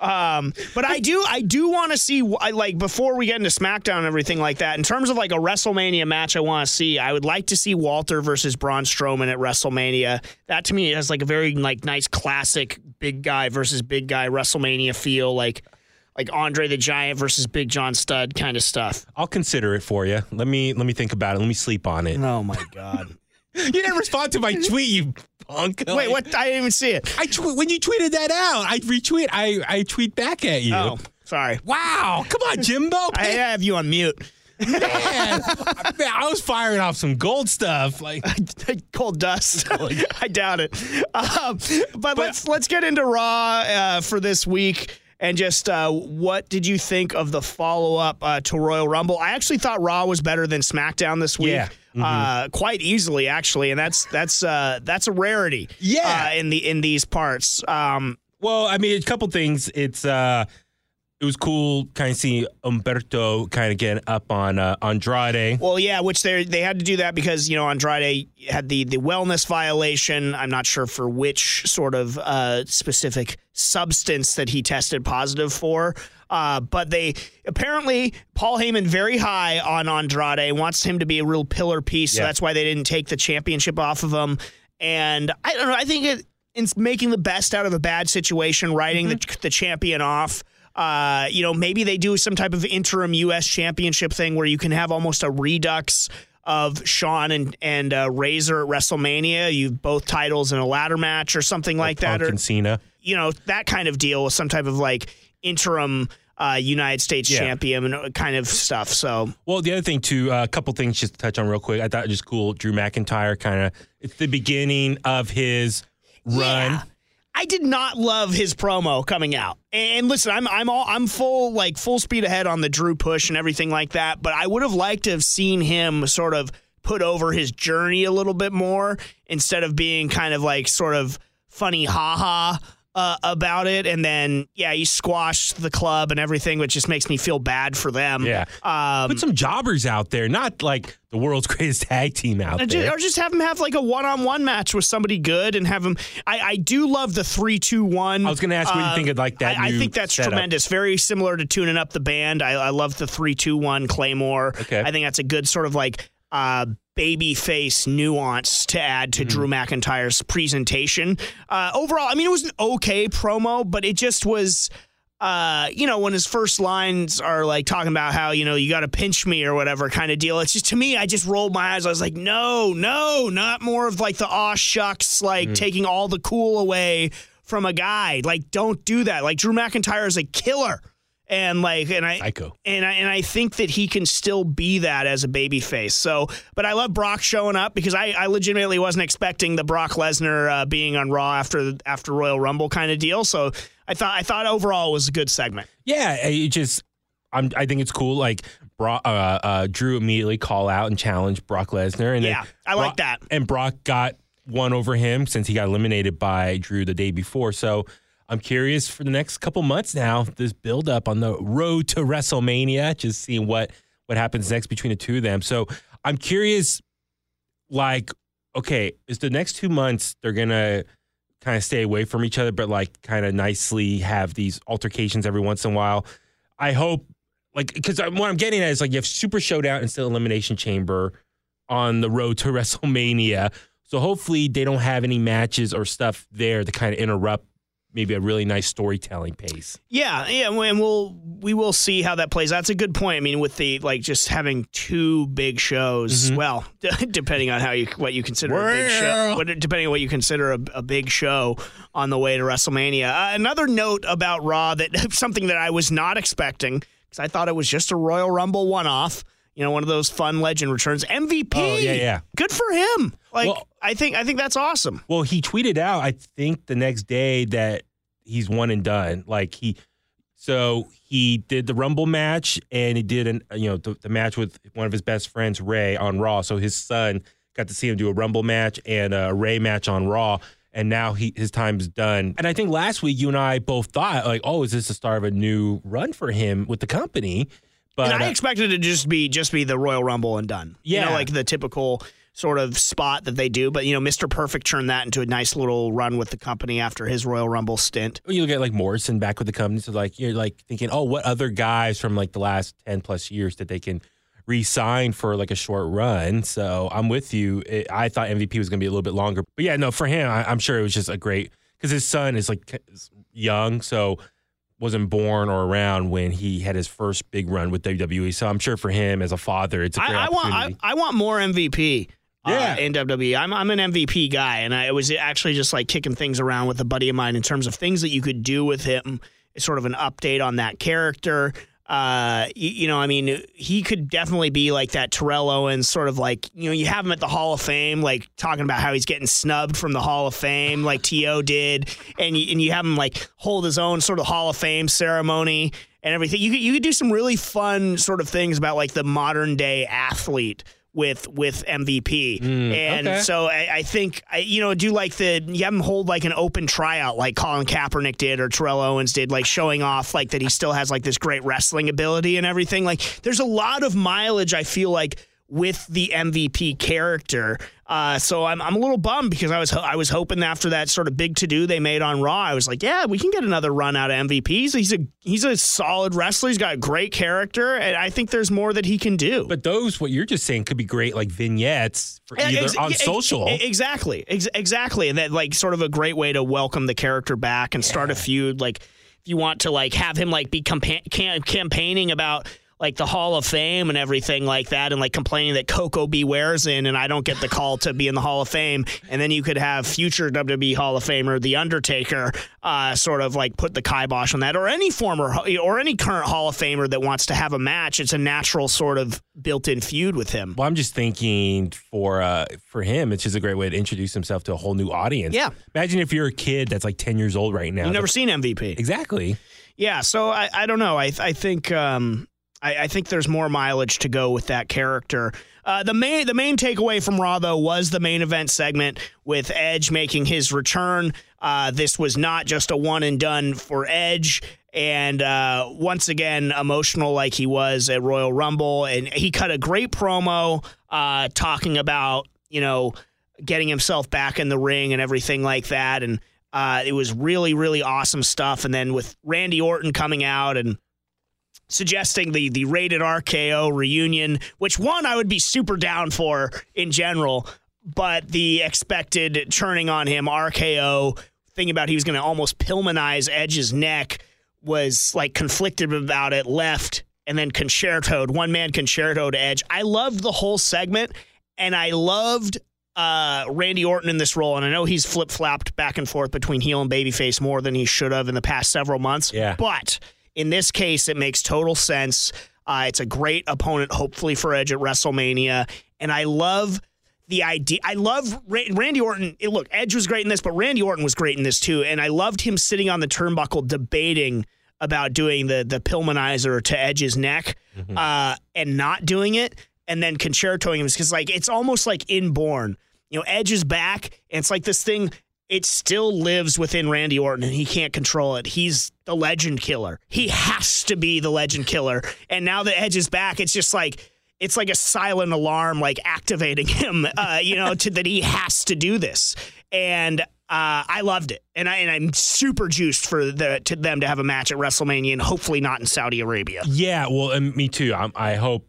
Um, but I do, I do want to see, I like before we get into SmackDown and everything like that. In terms of like a WrestleMania match, I want to see. I would like to see Walter versus Braun Strowman at WrestleMania. That to me has like a very like nice classic big guy versus big guy WrestleMania feel, like like Andre the Giant versus Big John Studd kind of stuff. I'll consider it for you. Let me let me think about it. Let me sleep on it. Oh my god! You didn't respond to my tweet, you punk. Wait, what? I didn't even see it. I tw- when you tweeted that out, I retweet. I I tweet back at you. Oh, sorry. Wow! Come on, Jimbo. I have you on mute. man, man, I was firing off some gold stuff. Like, Cold dust. I doubt it. Um, but, let's let's get into Raw uh, for this week. And just uh, what did you think of the follow up uh, to Royal Rumble? I actually thought Raw was better than SmackDown this week, Yeah. uh, quite easily actually, and that's that's uh, that's a rarity. Yeah. uh, in the in these parts. Um, well, I mean, a couple things. It's uh, it was cool, kind of seeing Humberto kind of get up on uh, Andrade. Well, yeah, which they they had to do that because you know Andrade had the the wellness violation. I'm not sure for which sort of uh, specific substance that he tested positive for. Uh, but they apparently Paul Heyman very high on Andrade wants him to be a real pillar piece. So Yeah. that's why they didn't take the championship off of him. And I don't know. I think it, it's making the best out of a bad situation, writing Mm-hmm. the, the champion off. Uh, you know, maybe they do some type of interim U.S. championship thing where you can have almost a redux of Shawn and and uh, Razor at WrestleMania. You both titles in a ladder match or something like that, Punk or Cena. you know that kind of deal with some type of like interim uh, United States Yeah. champion and uh, kind of stuff. So Well, the other thing too, uh, a couple things just to touch on real quick. I thought it was just cool. Drew McIntyre kind of it's the beginning of his run. Yeah. I did not love his promo coming out. And listen, I'm I'm all I'm full like full speed ahead on the Drew push and everything like that. But I would have liked to have seen him sort of put over his journey a little bit more instead of being kind of like sort of funny haha uh, about it. And then yeah, he squashed the club and everything, which just makes me feel bad for them. Yeah. Um, Put some jobbers out there, not like the world's greatest tag team out Or there. or just have him have like a one-on-one match with somebody good, and have him. I, I do love the three-two-one. I was gonna ask what you think of, like, that I, I think that's setup. tremendous. Very similar to tuning up the band. I, I love the three-two-one Claymore. Okay. I think that's a good sort of like uh, baby face nuance to add Mm-hmm. to Drew McIntyre's presentation. Uh, overall, I mean, it was an okay promo, but it just was. Uh, you know, when his first lines are like talking about how, you know, you got to pinch me or whatever kind of deal. It's just to me, I just rolled my eyes. I was like, no, no, not more of like the aw shucks, like Mm. taking all the cool away from a guy. Like, don't do that. Like, Drew McIntyre is a killer. And like, and I, Psycho. and I and I think that he can still be that as a baby face. So, but I love Brock showing up because I, I legitimately wasn't expecting the Brock Lesnar uh, being on Raw after after Royal Rumble kind of deal. So I thought I thought overall it was a good segment. Yeah, it just I'm I think it's cool. Like Brock, uh, uh, Drew immediately call out and challenge Brock Lesnar, and Yeah, I like Brock- that. And Brock got one over him since he got eliminated by Drew the day before. So I'm curious for the next couple months now. This build up on the road to WrestleMania, just seeing what what happens next between the two of them. So I'm curious, like, okay, is the next two months they're gonna kind of stay away from each other, but like kind of nicely have these altercations every once in a while. I hope, like, because what I'm getting at is like you have Super Showdown and still Elimination Chamber on the road to WrestleMania. So hopefully they don't have any matches or stuff there to kind of interrupt maybe a really nice storytelling pace. Yeah, yeah, and we'll we will see how that plays. That's a good point. I mean, with the like just having two big shows. Well, depending on how you what you consider a big show, depending on what you consider a, a big show on the way to WrestleMania. Uh, another note about Raw that something that I was not expecting because I thought it was just a Royal Rumble one off. You know, one of those fun legend returns. MVP. Oh, yeah, yeah. Good for him. Like Well- I think I think that's awesome. Well, he tweeted out, I think the next day that he's one and done. Like he, so he did the Rumble match and he did an, you know, the, the match with one of his best friends, Ray, on Raw. So his son got to see him do a Rumble match and a Ray match on Raw. And now he his time's done. And I think last week you and I both thought like, oh, is this the start of a new run for him with the company? But and I uh, expected it to just be just be the Royal Rumble and done. You know, Yeah. like the typical sort of spot that they do. But you know, Mr. Perfect turned that into a nice little run with the company after his Royal Rumble stint. you look at like Morrison back with the company, so like you're like thinking, oh, what other guys from like the last ten plus years that they can re-sign for like a short run? So I'm with you. It, I thought MVP was going to be a little bit longer, but yeah, no, for him, I, I'm sure it was just a great because his son is like young, so wasn't born or around when he had his first big run with WWE. So I'm sure for him as a father, it's a great I, I want I. I want more MVP. Yeah. Uh, in WWE, I'm I'm an MVP guy, and I was actually just like kicking things around with a buddy of mine in terms of things that you could do with him. Sort of an update on that character. Uh, you, you know, I mean, he could definitely be like that Terrell Owens, sort of like you know, you have him at the Hall of Fame, like talking about how he's getting snubbed from the Hall of Fame, like To did, and you, and you have him like hold his own sort of Hall of Fame ceremony and everything. You could you could do some really fun sort of things about like the modern day athlete with with MVP. Mm, and okay. so I, I think I, you know do like the you have him hold like an open tryout like Colin Kaepernick did or Terrell Owens did, like showing off like that he still has like this great wrestling ability and everything. Like there's a lot of mileage I feel like with the MVP character. Uh, so I'm, I'm a little bummed because I was ho- I was hoping after that sort of big to do they made on Raw, I was like, yeah, we can get another run out of MVP. He's, he's a he's a solid wrestler. He's got a great character, and I think there's more that he can do. but those, what you're just saying, could be great like vignettes for either ex- on ex- social. e- Exactly. Ex- exactly. And that like sort of a great way to welcome the character back and start a feud. Like if you want to like have him like be campa- cam- campaigning about like the Hall of Fame and everything like that, and like complaining that Koko B. Ware's in, and I don't get the call to be in the Hall of Fame, and then you could have future WWE Hall of Famer The Undertaker, uh, sort of like put the kibosh on that, or any former or any current Hall of Famer that wants to have a match. It's a natural sort of built-in feud with him. Well, I'm just thinking for uh, for him, it's just a great way to introduce himself to a whole new audience. Yeah. Imagine if you're a kid that's like 10 years old right now. You've never seen MVP. Exactly. Yeah, so I, I don't know. I I think um, I, I think there's more mileage to go with that character. Uh, the main the main takeaway from Raw though was the main event segment with Edge making his return. Uh, this was not just a one and done for Edge. And uh, once again, emotional like he was at Royal Rumble, and he cut a great promo uh, talking about you know getting himself back in the ring and everything like that. And uh, it was really, really awesome stuff. And then with Randy Orton coming out and suggesting the the rated RKO reunion, which one I would be super down for in general, but the expected turning on him RKO thing about he was going to almost Pillmanize Edge's neck was like conflicted about it, left and then con-chair-toed one man con-chair-to to Edge. I loved the whole segment, and I loved uh, Randy Orton in this role, and I know he's flip flopped back and forth between heel and babyface more than he should have in the past several months. Yeah. But in this case, it makes total sense. Uh, it's a great opponent, hopefully for Edge at WrestleMania, and I love the idea. I love Ra- Randy Orton. it- Look, Edge was great in this, but Randy Orton was great in this too, and I loved him sitting on the turnbuckle debating about doing the the Pillmanizer to Edge's neck uh, and not doing it, and then con-chair-toing him because like it's almost like inborn. You know, Edge is back, and it's like this thing. It still lives within Randy Orton, and he can't control it. He's the legend killer. He has to be the legend killer. And now that Edge is back, it's just like it's like a silent alarm, like activating him. Uh, you know, to that he has to do this. And uh, I loved it, and I and I'm super juiced for the to them to have a match at WrestleMania, and hopefully not in Saudi Arabia. Yeah, well, and me too. i I hope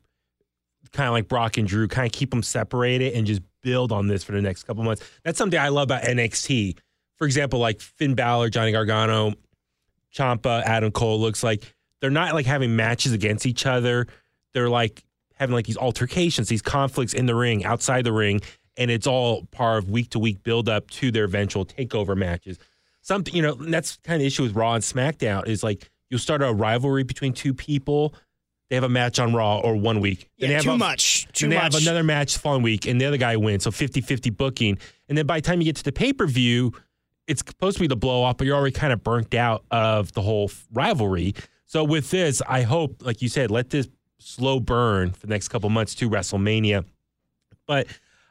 kind of like Brock and Drew, kind of keep them separated and just build on this for the next couple months. That's something I love about NXT. For example, like Finn Balor, Johnny Gargano, Ciampa, Adam Cole. Looks like they're not like having matches against each other. They're like having like these altercations, these conflicts in the ring, outside the ring, and it's all part of week to week build up to their eventual takeover matches. Something you know, that's kind of issue with Raw and SmackDown is like you'll start a rivalry between two people. They have a match on Raw or one week. Then they Yeah, have too a- much. Too and they much. have another match the following week, and the other guy wins. So 50 50 booking. And then by the time you get to the pay per view, it's supposed to be the blow off, but you're already kind of burnt out of the whole rivalry. So with this, I hope, like you said, let this slow burn for the next couple months to WrestleMania. But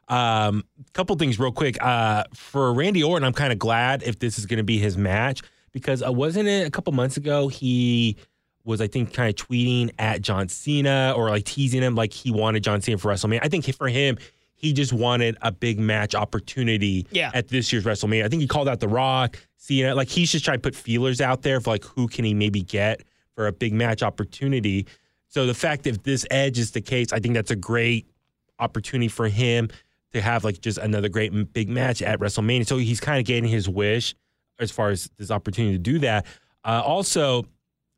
um, a couple things real quick. Uh, for Randy Orton, I'm kind of glad if this is going to be his match because uh, wasn't it a couple months ago he was I think kind of tweeting at John Cena or like teasing him like he wanted John Cena for WrestleMania. I think for him, he just wanted a big match opportunity Yeah. at this year's WrestleMania. I think he called out The Rock, Cena. Like he's just trying to put feelers out there for like who can he maybe get for a big match opportunity. So the fact that this edge is the case, I think that's a great opportunity for him to have like just another great big match at WrestleMania. So he's kind of getting his wish as far as this opportunity to do that. Uh, also,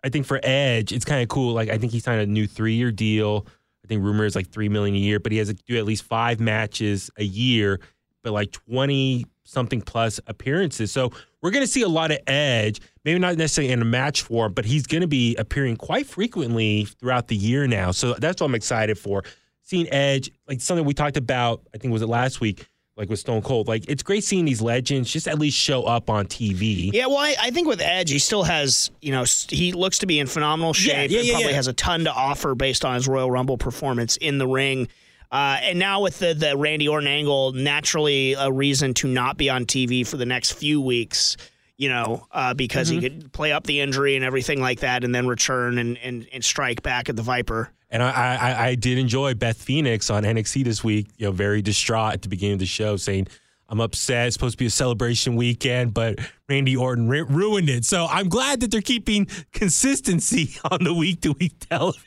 I think for Edge, it's kind of cool. Like I think he signed a new three year deal. I think rumor is like three million a year, but he has to do at least five matches a year, but like twenty something plus appearances. So we're going to see a lot of Edge. Maybe not necessarily in a match form, but he's going to be appearing quite frequently throughout the year now. So that's what I'm excited for. Seeing Edge, like something we talked about, I think was it last week, like with Stone Cold. Like it's great seeing these legends just at least show up on TV. Yeah, well, I, I think with Edge, he still has, you know, he looks to be in phenomenal shape. yeah, and yeah, probably yeah. has a ton to offer based on his Royal Rumble performance in the ring. Uh, and now with the the Randy Orton angle, naturally a reason to not be on TV for the next few weeks. You know, uh, because Mm-hmm. he could play up the injury and everything like that, and then return and, and, and strike back at the Viper. And I, I, I did enjoy Beth Phoenix on NXT this week, you know, very distraught at the beginning of the show, saying, I'm upset. It's supposed to be a celebration weekend, but Randy Orton ru- ruined it. So I'm glad that they're keeping consistency on the week to week television.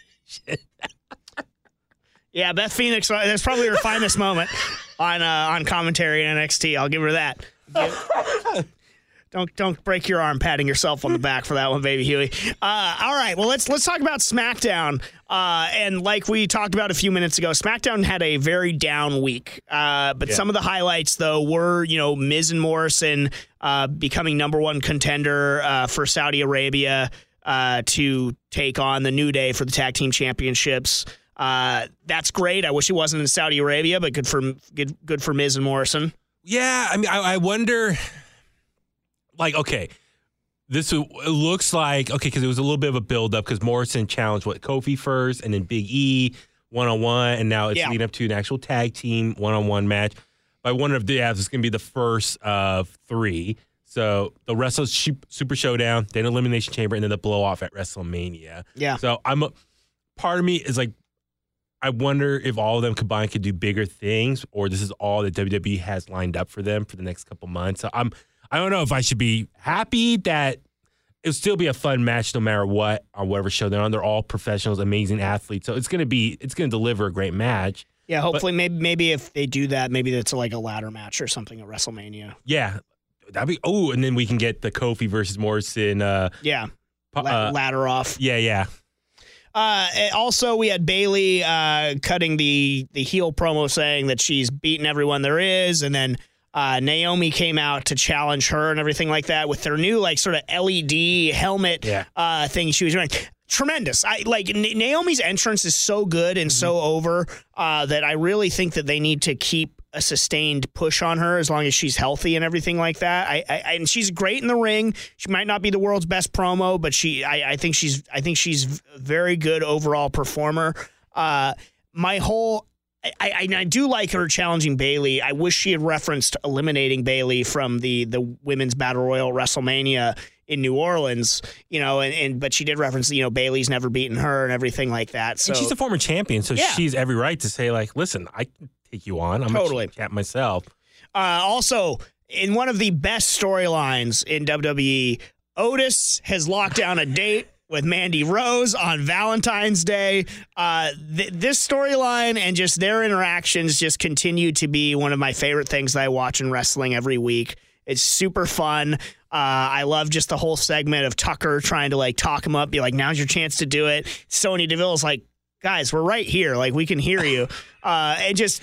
Yeah, Beth Phoenix. uh, That's probably her finest moment on uh, on commentary in NXT. I'll give her that. Don't don't break your arm patting yourself on the back for that one, baby Huey. Uh, all right, well let's let's talk about SmackDown. Uh, and like we talked about a few minutes ago, SmackDown had a very down week. Uh, but Yeah. some of the highlights though were you know Miz and Morrison uh, becoming number one contender uh, for Saudi Arabia uh, to take on the New Day for the tag team championships. Uh, that's great. I wish it wasn't in Saudi Arabia, but good for good good for Miz and Morrison. Yeah, I mean, I, I wonder. Like, okay, this it looks like okay because it was a little bit of a build up because Morrison challenged what Kofi first, and then Big E one on one, and now it's Yeah. leading up to an actual tag team one on one match. But I wonder if yeah, this is going to be the first of three. So the wrestle Su- Super Showdown, then Elimination Chamber, and then the blow off at WrestleMania. Yeah. So I'm a part of me is like, I wonder if all of them combined could do bigger things, or this is all that WWE has lined up for them for the next couple months. So I'm, I don't know if I should be happy that it'll still be a fun match no matter what on whatever show they're on. They're all professionals, amazing athletes, so it's gonna be, it's gonna deliver a great match. Yeah, hopefully, maybe maybe if they do that, maybe it's like a ladder match or something at WrestleMania. Yeah, that'd be. Oh, and then we can get the Kofi versus Morrison. Uh, Yeah, uh, ladder off. yeah, yeah. Uh, also, we had Bayley uh, cutting the the heel promo saying that she's beaten everyone there is, and then uh, Naomi came out to challenge her and everything like that with their new like sort of LED helmet Yeah. uh, thing she was wearing. Tremendous. I like Na- Naomi's entrance is so good and so over uh, that I really think that they need to keep a sustained push on her as long as she's healthy and everything like that. I, I and she's great in the ring. She might not be the world's best promo, but she I, I think she's I think she's very good overall performer. Uh, my whole I, I, I do like her challenging Bayley. I wish she had referenced eliminating Bayley from the the women's battle royal WrestleMania in New Orleans, you know, and, and but she did reference, you know, Bayley's never beaten her and everything like that. So and she's a former champion, so Yeah. she's every right to say like, listen, I can take you on. I'm Totally. a champ myself. Uh, also, in one of the best storylines in WWE, Otis has locked down a date with Mandy Rose on Valentine's Day. Uh, th- this storyline and just their interactions just continue to be one of my favorite things that I watch in wrestling every week. It's super fun. Uh, I love just the whole segment of Tucker trying to like talk him up, be like, "Now's your chance to do it." Sonya Deville's like, "Guys, we're right here. Like, we can hear you." Uh, and just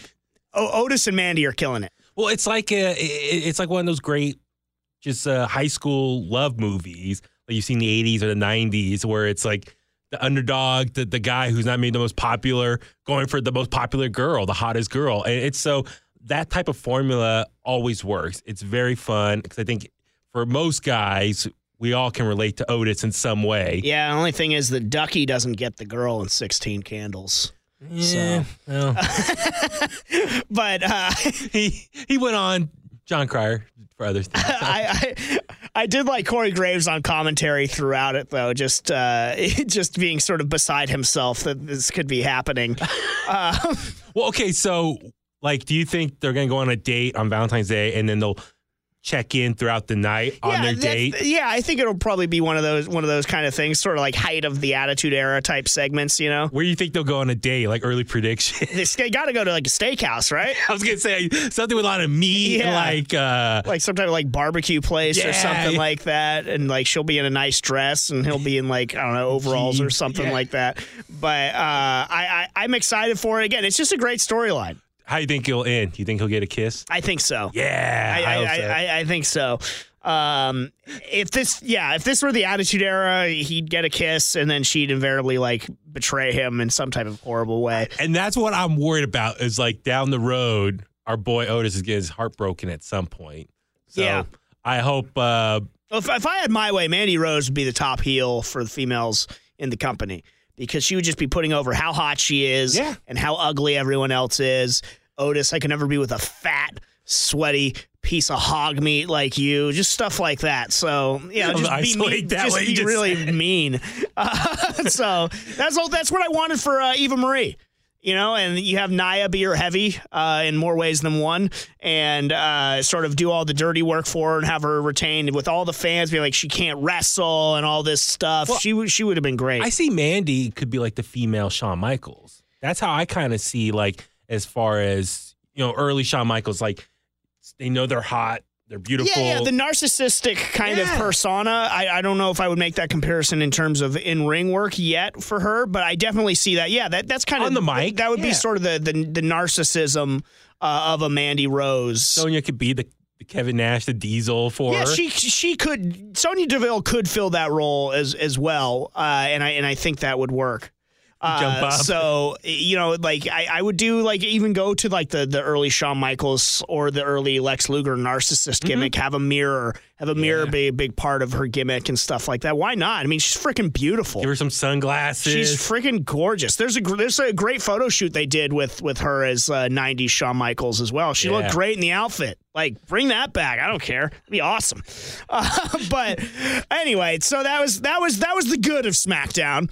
o- Otis and Mandy are killing it. Well, it's like a, it's like one of those great, just uh, high school love movies like you've seen the '80s or the '90s, where it's like the underdog, the the guy who's not made the most popular, going for the most popular girl, the hottest girl, and it's so that type of formula always works. It's very fun because I think for most guys, we all can relate to Otis in some way. Yeah, the only thing is that Duckie doesn't get the girl in 16 candles. Yeah, well, But uh, he he went on Jon Cryer for other things. I, I I did like Corey Graves on commentary throughout it though, just uh, just being sort of beside himself that this could be happening. Uh, Well, okay, so like, do you think they're gonna go on a date on Valentine's Day and then they'll check in throughout the night on yeah, their date? Yeah, I think it'll probably be one of those one of those kind of things, sort of like height of the Attitude Era type segments. You know, Where do you think they'll go on a date? Like early prediction? they got to go to like a steakhouse, right? I was gonna say something with a lot of meat, Yeah. like uh, like some type of like barbecue place or something yeah. like that and like she'll be in a nice dress and he'll be in like i don't know overalls or something yeah. like that but uh I, I i'm excited for it again it's just a great storyline how do you think he'll end? Do you think he'll get a kiss? i think so Yeah, I, I, I, so. I, I think so um if this yeah if this were the attitude era he'd get a kiss and then she'd invariably like betray him in some type of horrible way and that's what I'm worried about. Is like down the road, our boy Otis is getting his heart broken at some point. So Yeah. I hope. Uh, If, if I had my way, Mandy Rose would be the top heel for the females in the company because she would just be putting over how hot she is Yeah. and how ugly everyone else is. Otis, I can never be with a fat, sweaty piece of hog meat like you, just stuff like that. So, you know, just be, mean, just be just really mean. Uh, so that's all. That's what I wanted for uh, Eva Marie. You know, and you have Nia be her heavy uh, in more ways than one, and uh, sort of do all the dirty work for her and have her retained with all the fans being like she can't wrestle and all this stuff. Well, she would she would have been great. I see Mandy could be like the female Shawn Michaels. That's how I kind of see like as far as you know early Shawn Michaels like they know they're hot they're beautiful. Yeah, yeah, the narcissistic kind of persona. I, I don't know if I would make that comparison in terms of in ring work yet for her, but I definitely see that. Yeah, that that's kind On of on the mic, That would be sort of the the, the narcissism uh, of a Mandy Rose. Sonya could be the, the Kevin Nash, the Diesel for yeah, her. she she could Sonya Deville could fill that role as as well, uh, and I and I think that would work. Uh, Jump up. So you know, like I, I would do like even go to like the the early Shawn Michaels or the early Lex Luger narcissist gimmick. Have a mirror, have a mirror Mm-hmm. Be a big part of her gimmick and stuff like that. Why not? I mean, she's freaking beautiful. Give her some sunglasses. She's freaking gorgeous. There's a there's a great photo shoot they did with with her as uh, '90s Shawn Michaels as well. She looked great in the outfit. Like, bring that back. I don't care. It'd be awesome. Uh, but anyway, so that was that was that was the good of SmackDown.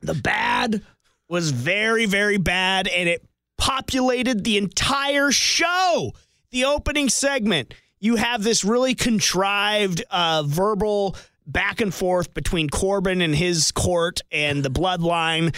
The bad was very very bad, and it populated the entire show. The opening segment, you have this really contrived uh, verbal back and forth between Corbin and his court and the bloodline.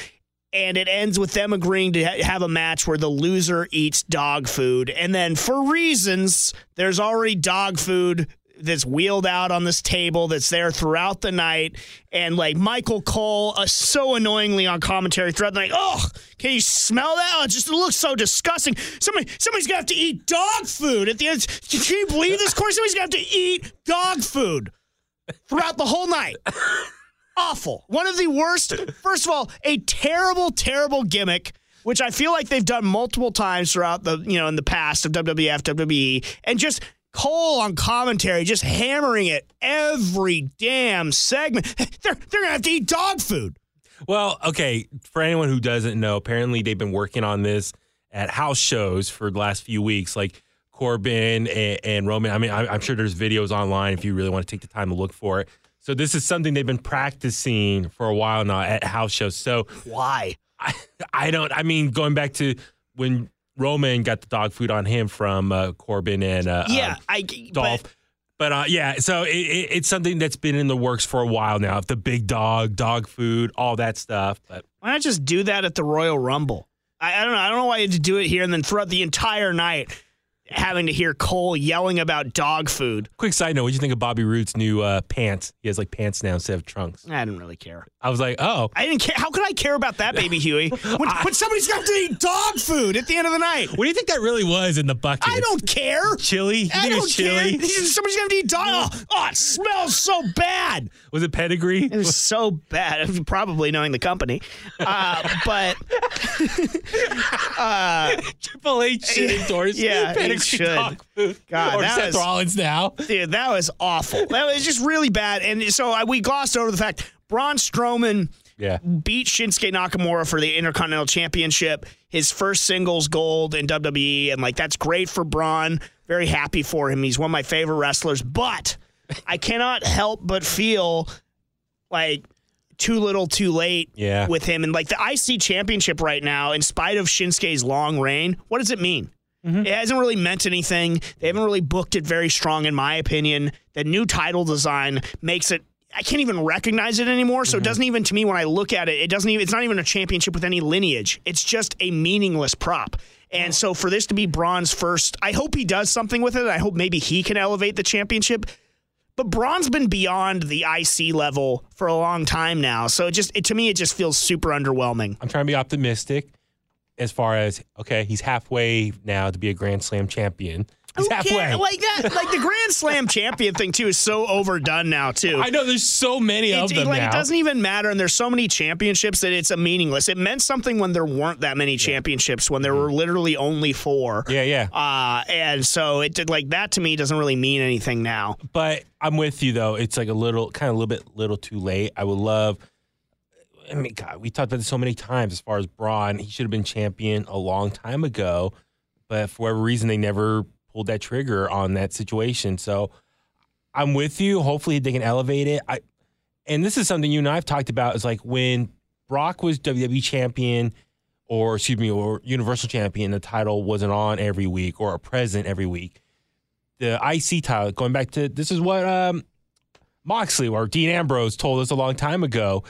And it ends with them agreeing to ha- have a match where the loser eats dog food. And then, for reasons, there's already dog food that's wheeled out on this table that's there throughout the night. And like Michael Cole, uh, so annoyingly on commentary throughout the night, oh, can you smell that? Oh, it just looks so disgusting. Somebody, somebody's gonna have to eat dog food at the end. Can you believe this? Corey? Somebody's gonna have to eat dog food throughout the whole night. Awful. One of the worst. First of all, a terrible, terrible gimmick. Which I feel like they've done multiple times throughout the you know in the past of WWF, WWE, and just Cole on commentary, just hammering it every damn segment. They're they're gonna have to eat dog food. Well, okay. For anyone who doesn't know, apparently they've been working on this at house shows for the last few weeks, like Corbin and, and Roman. I mean, I, I'm sure there's videos online if you really want to take the time to look for it. So this is something they've been practicing for a while now at house shows. So Why? I, I don't. I mean, going back to when Roman got the dog food on him from uh, Corbin and uh, Yeah, um, I Dolph. But, But uh, yeah, so it, it, it's something that's been in the works for a while now. The big dog, dog food, all that stuff. But why not just do that at the Royal Rumble? I, I don't know. I don't know why you had to do it here and then throughout the entire night having to hear Cole yelling about dog food. quick side note: What do you think of Bobby Roode's new uh, pants? He has like pants now instead of trunks. I didn't really care. I was like, oh, I didn't care. How could I care about that, baby Huey? When, when somebody's got to eat dog food at the end of the night. what do you think that really was in the bucket? I don't care. Chili? I don't was care. chili? Somebody's to eat dog. Oh, oh, it smells so bad. Was it pedigree? It was so bad. Probably knowing the company, uh, but Triple H should endorse Yeah, he pedigree should. food. God, or that Seth was- Rollins now. dude, that was awful. That was just really bad. And so uh, we glossed over the fact Braun Strowman Yeah. beat Shinsuke Nakamura for the Intercontinental Championship, his first singles gold in WWE, and like that's great for Braun. Very happy for him. He's one of my favorite wrestlers, but I cannot help but feel like too little, too late Yeah. with him. And like the IC Championship right now, in spite of Shinsuke's long reign, what does it mean? Mm-hmm. It hasn't really meant anything. They haven't really booked it very strong, in my opinion. The new title design makes it. I can't even recognize it anymore. Mm-hmm. So it doesn't even to me when I look at it, it doesn't even. It's not even a championship with any lineage. It's just a meaningless prop. And so for this to be Braun's first, I hope he does something with it. I hope maybe he can elevate the championship. But Braun's been beyond the IC level for a long time now. So it just it, to me, it just feels super underwhelming. I'm trying to be optimistic as far as okay, he's halfway now to be a Grand Slam champion. He's halfway. Like that, like the Grand Slam champion thing too is so overdone now too. I know there's so many It, of it- them like now. it doesn't even matter, and there's so many championships that it's a meaningless. It meant something when there weren't that many championships, when there were literally only four. yeah, yeah. Uh, and so it did like that to me doesn't really mean anything now. But I'm with you though. It's like a little, kind of a little bit, little too late. I would love. I mean, God, we talked about this so many times. As far as Braun, he should have been champion a long time ago, but for whatever reason, they never pulled that trigger on that situation. So I'm with you. Hopefully, they can elevate it. I, and this is something you and I've talked about. Is like when Brock was WWE champion, or excuse me, or Universal champion. The title wasn't on every week or a present every week the IC title, going back to this is what um, Moxley or Dean Ambrose told us a long time ago,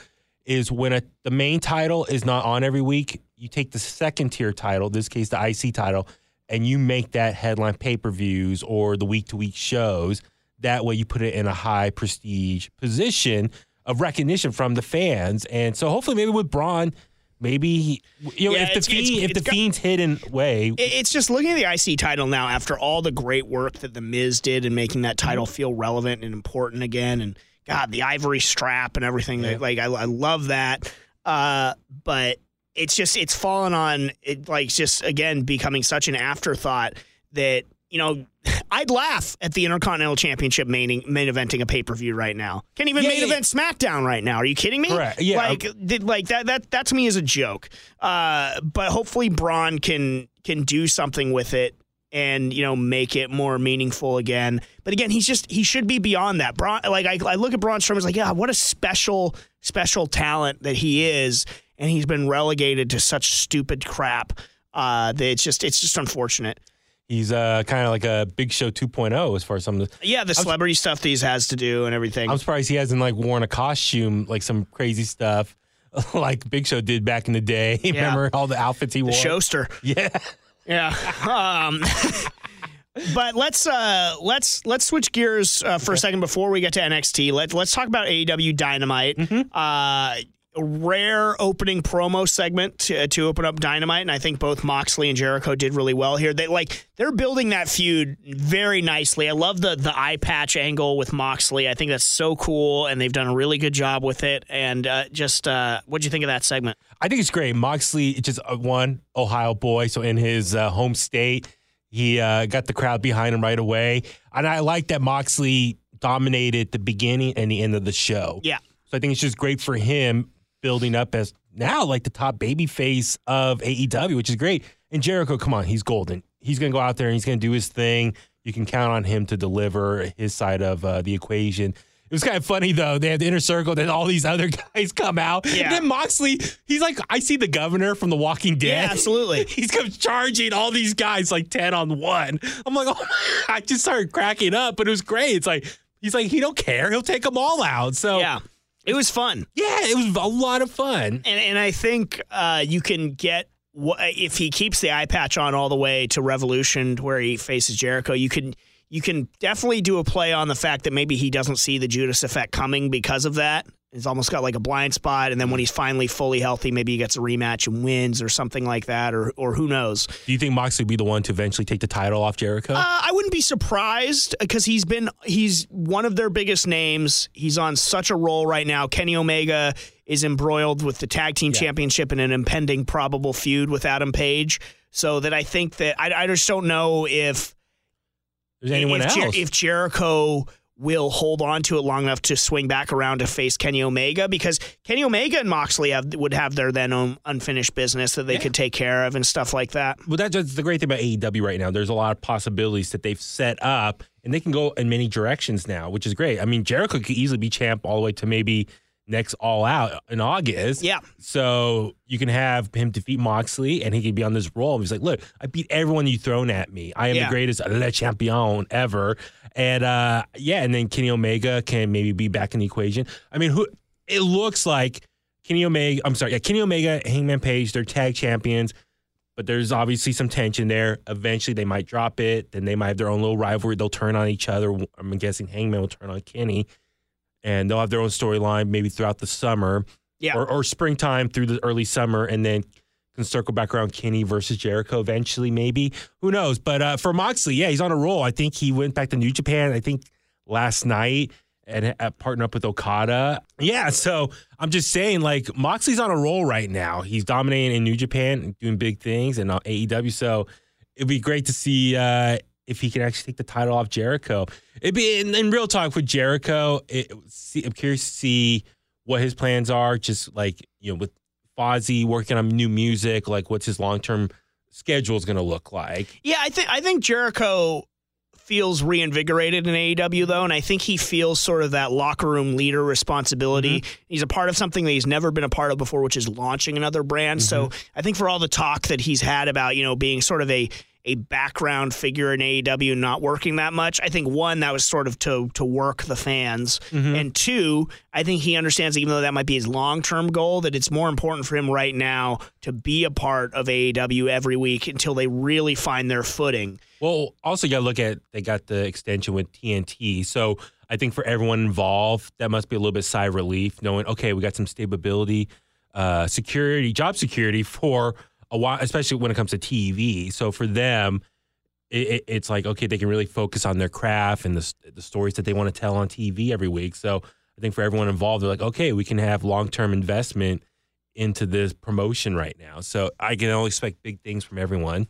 is when a, the main title is not on every week, you take the second tier title, this case the IC title, and you make that headline pay per views or the week to week shows. That way, you put it in a high prestige position of recognition from the fans. And so, hopefully, maybe with Braun, maybe you know, Yeah, if the it's- fiend, it's- if the got- fiend's hidden way, It's just looking at the IC title now after all the great work that the Miz did in making that title feel relevant and important again, and God, the ivory strap and everything. That, like I, I love that, uh, but it's just it's fallen on it like just again becoming such an afterthought that you know I'd laugh at the Intercontinental Championship main main eventing a pay per view right now. Can't even Yeah, main yeah. event SmackDown right now. Are you kidding me? Correct. Yeah. Like did, like that that that to me is a joke. Uh, but hopefully Braun can can do something with it and you know make it more meaningful again. But again, he's just he should be beyond that. Braun, like I, I look at Braun Strowman, like yeah, what a special special talent that he is, and he's been relegated to such stupid crap. Uh, that it's just it's just unfortunate. he's uh, kind of like a Big Show 2.0 as far as some of the. Yeah, the celebrity stuff that he has to do and everything. I'm surprised he hasn't like worn a costume like some crazy stuff like Big Show did back in the day. Remember all the outfits he wore? the showster. Yeah. Yeah. Um, but let's uh, let's let's switch gears uh, for a second before we get to NXT. Let let's talk about AEW Dynamite. Uh, a rare opening promo segment to, to open up Dynamite, and I think both Moxley and Jericho did really well here. They like they're building that feud very nicely. I love the the eye patch angle with Moxley. I think that's so cool, and they've done a really good job with it. And uh, just uh, what do you think of that segment? I think it's great. Moxley, just uh, one Ohio boy, so in his uh, home state, he uh, got the crowd behind him right away, and I like that Moxley dominated the beginning and the end of the show. Yeah. So I think it's just great for him building up as now like the top baby face of AEW, which is great. And Jericho, come on, he's golden. He's gonna go out there and he's gonna do his thing. You can count on him to deliver his side of uh, the equation. It was kind of funny though. They had the inner circle, then all these other guys come out. Yeah. And then Moxley, he's like, I see the governor from The Walking Dead. Yeah, absolutely. He's comes charging all these guys like 10 on one. I'm like, oh my, I just started cracking up, but it was great. It's like, he's like, he don't care. He'll take them all out. So Yeah, it was fun. yeah, it was a lot of fun. And and I think uh, you can get if he keeps the eye patch on all the way to Revolution, where he faces Jericho. You can you can definitely do a play on the fact that maybe he doesn't see the Judas effect coming because of that. He's almost got like a blind spot, and then when he's finally fully healthy, maybe he gets a rematch and wins or something like that, or or who knows. Do you think Moxley would be the one to eventually take the title off Jericho? Uh, I wouldn't be surprised because he's been he's one of their biggest names. He's on such a roll right now. Kenny Omega is embroiled with the tag team championship in an impending probable feud with Adam Page. So that I think that I, I just don't know if There's anyone if, Jer- else? if Jericho will hold on to it long enough to swing back around to face Kenny Omega because Kenny Omega and Moxley have, would have their then own unfinished business that they could take care of and stuff like that. well, that's the great thing about AEW right now. There's a lot of possibilities that they've set up, and they can go in many directions now, which is great. I mean, Jericho could easily be champ all the way to maybe next All Out in August. Yeah. So you can have him defeat Moxley, and he can be on this roll. He's like, "Look, I beat everyone you thrown at me. I am Yeah. the greatest le champion ever." And uh, yeah, and then Kenny Omega can maybe be back in the equation. I mean, who? It looks like Kenny Omega. I'm sorry, yeah, Kenny Omega, Hangman Page, they're tag champions. But there's obviously some tension there. Eventually, they might drop it. Then they might have their own little rivalry. They'll turn on each other. I'm guessing Hangman will turn on Kenny, and they'll have their own storyline maybe throughout the summer Yeah. or, or springtime through the early summer, and then can circle back around Kenny versus Jericho eventually, maybe. Who knows? But uh, for Moxley, yeah, he's on a roll. I think he went back to New Japan, I think last night, and uh, partnered up with Okada. Yeah, so I'm just saying, like, Moxley's on a roll right now. He's dominating in New Japan, and doing big things, and uh, AEW. So it'd be great to see uh, if he can actually take the title off Jericho. It'd be in, in real talk with Jericho. It, see, I'm curious to see what his plans are. Just like you know, with Fozzy working on new music, like what's his long term schedule is going to look like. Yeah, I think I think Jericho feels reinvigorated in AEW though, and I think he feels sort of that locker room leader responsibility. Mm-hmm. He's a part of something that he's never been a part of before, which is launching another brand. So mm-hmm. I think for all the talk that he's had about you know being sort of a a background figure in AEW not working that much. I think one that was sort of to to work the fans, and two, I think he understands even though that might be his long term goal, that it's more important for him right now to be a part of AEW every week until they really find their footing. Well, also you got to look at they got the extension with TNT, so I think for everyone involved, that must be a little bit sigh of relief, knowing okay, we got some stability, uh, security, job security for a while, especially when it comes to TV. So for them, it, it, it's like okay, they can really focus on their craft and the the stories that they want to tell on TV every week. So I think for everyone involved, they're like, okay, we can have long term investment into this promotion right now. So I can only expect big things from everyone.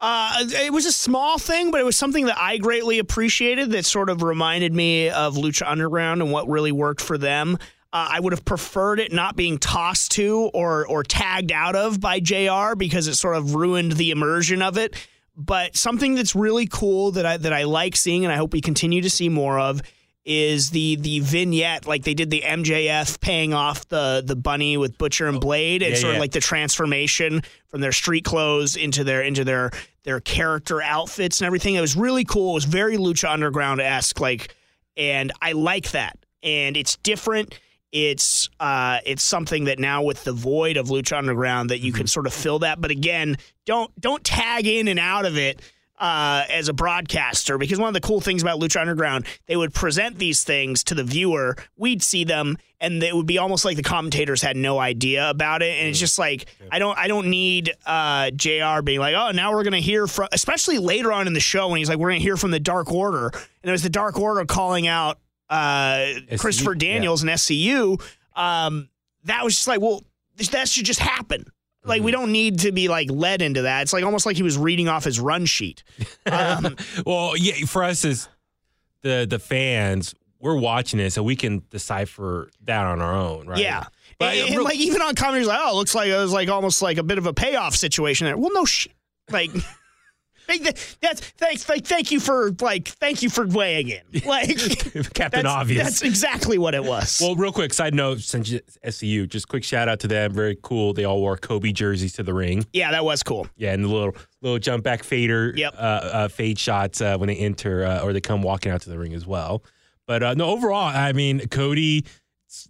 Uh, it was a small thing, but it was something that I greatly appreciated that sort of reminded me of Lucha Underground and what really worked for them. Uh, I would have preferred it not being tossed to or or tagged out of by JR because it sort of ruined the immersion of it. But something that's really cool that I that I like seeing and I hope we continue to see more of is the the vignette like they did the MJF paying off the the bunny with Butcher and Blade and yeah, sort of like the transformation from their street clothes into their into their their character outfits and everything. It was really cool. It was very Lucha Underground esque, like, and I like that. And it's different. It's uh, it's something that now with the void of Lucha Underground that you can sort of fill that. But again, don't don't tag in and out of it uh, as a broadcaster because one of the cool things about Lucha Underground, they would present these things to the viewer. We'd see them, and it would be almost like the commentators had no idea about it. And it's just like I don't I don't need uh, Jr. being like, oh, now we're gonna hear from, especially later on in the show when he's like, we're gonna hear from the Dark Order, and it was the Dark Order calling out uh, Christopher yeah. Daniels and SCU. Um, that was just like, well, that should just happen. Like we don't need to be like led into that. It's like almost like he was reading off his run sheet. Um, Well, yeah, for us as the the fans, we're watching it, so we can decipher that on our own, right? Yeah. But and, and, real- like even on comedy, like, oh, it looks like it was like almost like a bit of a payoff situation there. Well, no shit. Like, that's thanks. Like, thank you for like, thank you for weighing in. Like, Captain that's, Obvious. That's exactly what it was. well, real quick side note, since SCU, just quick shout out to them. Very cool. They all wore Kobe jerseys to the ring. yeah, that was cool. Yeah, and the little little jump back fader, Yep. uh, uh, fade shots uh, when they enter uh, or they come walking out to the ring as well. But uh, no, overall, I mean, Cody,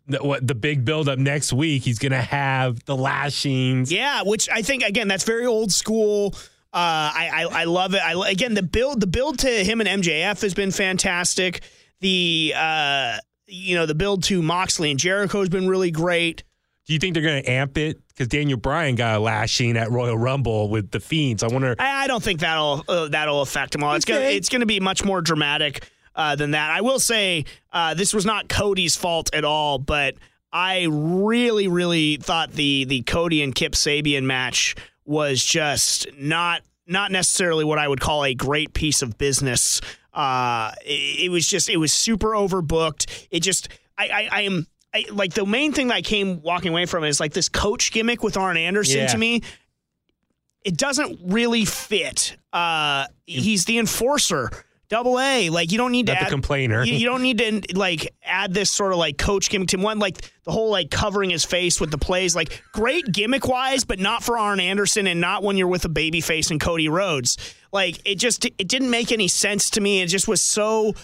the, what the big build up next week, he's gonna have the lashings. Yeah, which I think again that's very old school. Uh, I, I I love it. I again the build the build to him and MJF has been fantastic. The uh, you know the build to Moxley and Jericho has been really great. Do you think they're gonna amp it? Because Daniel Bryan got a lashing at Royal Rumble with the Fiends. I wonder. I, I don't think that'll uh, that'll affect him all. It's gonna it's gonna be much more dramatic uh, than that. I will say uh, this was not Cody's fault at all, but I really really thought the the Cody and Kip Sabian match was just not not necessarily what I would call a great piece of business. Uh, it, it was just it was super overbooked. It just I I, I am. I, like the main thing that I came walking away from is like this coach gimmick with Arn Anderson Yeah. to me it doesn't really fit. Uh, he's the enforcer, double A. Like you don't need Not to the add, complainer. You, you don't need to like add this sort of like coach gimmick to him. One like the whole like covering his face with the plays, like great gimmick wise, but not for Arn Anderson and not when you're with a baby face and Cody Rhodes. Like it just it didn't make any sense to me. It just was so.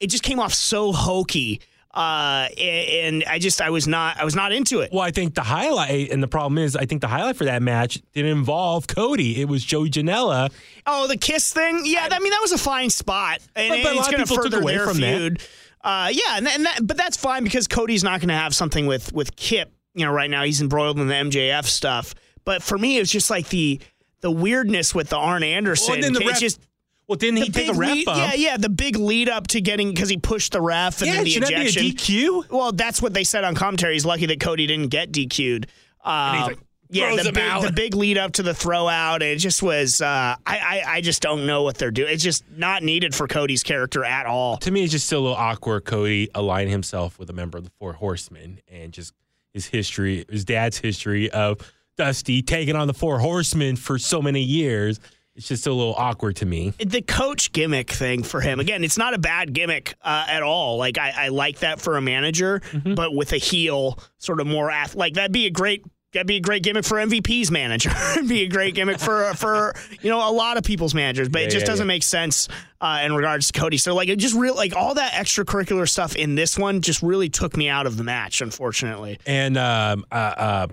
It just came off so hokey. Uh, and I just I was not I was not into it. Well, I think the highlight, and the problem is, I think the highlight for that match didn't involve Cody. It was Joey Janela. Oh, the kiss thing? Yeah, I mean that was a fine spot, and But- but a it's lot of going to people took further away their from that. Uh, yeah, and, that, and that, but that's fine because Cody's not going to have something with with Kip. You know, right now he's embroiled in the MJF stuff. But for me, it's just like the the weirdness with the Arn Anderson. Well, and then the ref- just Well, didn't he take a ref lead, bump? Yeah, yeah, the big lead up to getting because he pushed the ref and Yeah, then the should that be a DQ? Well, that's what they said on commentary. He's lucky that Cody didn't get DQ'd. Um, yeah, the big, the big lead up to the throw out. It just was. Uh, I, I I just don't know what they're doing. It's just not needed for Cody's character at all. To me, it's just still a little awkward. Cody align himself with a member of the Four Horsemen and just his history, his dad's history of Dusty taking on the Four Horsemen for so many years. It's just a little awkward to me. The coach gimmick thing for him again. It's not a bad gimmick uh, at all. Like I, I like that for a manager, Mm-hmm. but with a heel, sort of more ath- like that'd be a great That'd be a great gimmick for MVP's manager. It'd be a great gimmick for for you know a lot of people's managers, but it just yeah, doesn't yeah. make sense uh, in regards to Cody. So like it just real like all that extracurricular stuff in this one just really took me out of the match, unfortunately. And um, uh, uh,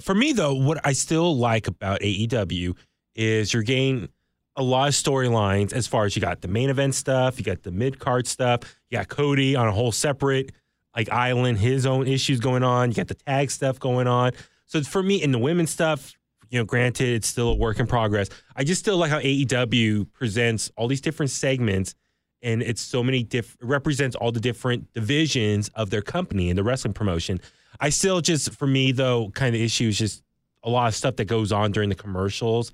for me, though, what I still like about AEW is you're getting a lot of storylines as far as you got the main event stuff, you got the mid card stuff, you got Cody on a whole separate like island, his own issues going on, you got the tag stuff going on. So for me, in the women's stuff, you know, granted, it's still a work in progress. I just still like how AEW presents all these different segments and it's so many diff represents all the different divisions of their company and the wrestling promotion. I still just for me though, kind of issue is just a lot of stuff that goes on during the commercials.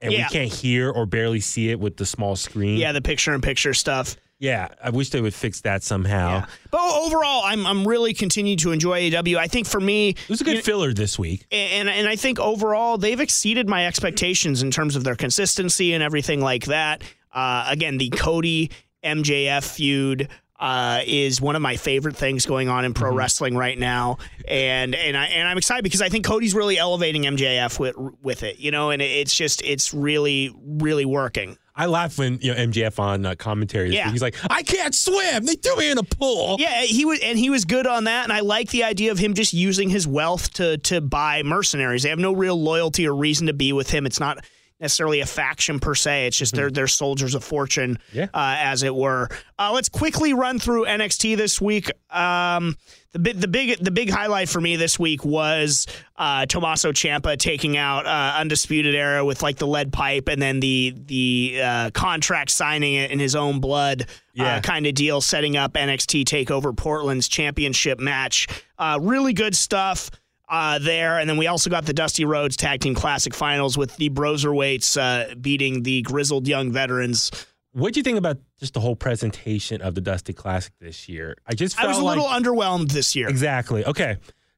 And Yeah. we can't hear or barely see it with the small screen. Yeah, the picture in picture stuff. Yeah. I wish they would fix that somehow. Yeah. But overall, I'm I'm really continuing to enjoy AEW. I think for me, It was a good filler this week. and and I think overall they've exceeded my expectations in terms of their consistency and everything like that. Uh, again, the Cody MJF feud uh, is one of my favorite things going on in pro wrestling right now, and and I and I'm excited because I think Cody's really elevating MJF with with it, you know, and it's just it's really really working. I laugh when you know MJF on uh, commentary. Yeah. He's like, "I can't swim. They threw me in a pool." Yeah, he was, and he was good on that. And I like the idea of him just using his wealth to to buy mercenaries. They have no real loyalty or reason to be with him. It's not necessarily a faction per se. It's just they're they're soldiers of fortune, Yeah. uh, as it were. Uh, let's quickly run through NXT this week. Um, the big the big the big highlight for me this week was uh, Tommaso Ciampa taking out uh, Undisputed Era with like the lead pipe and then the the uh, contract signing it in his own blood Yeah. uh, kind of deal, setting up NXT Takeover Portland's championship match. Uh, really good stuff uh, there, and then we also got the Dusty Rhodes Tag Team Classic Finals with the Broserweights uh, beating the grizzled young veterans. What do you think about just the whole presentation of the Dusty Classic this year? I just I was a like little underwhelmed this year. Exactly. Okay.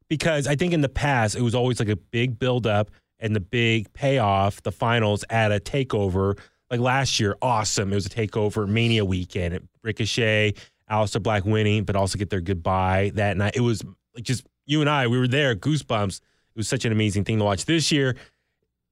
Because I think in the past it was always like a big build up and the big payoff, the finals at a takeover. Like last year, awesome. It was a takeover mania weekend. Ricochet, Aleister Black winning, but also get their goodbye that night. It was like just you and I, we were there, goosebumps. It was such an amazing thing to watch. This year,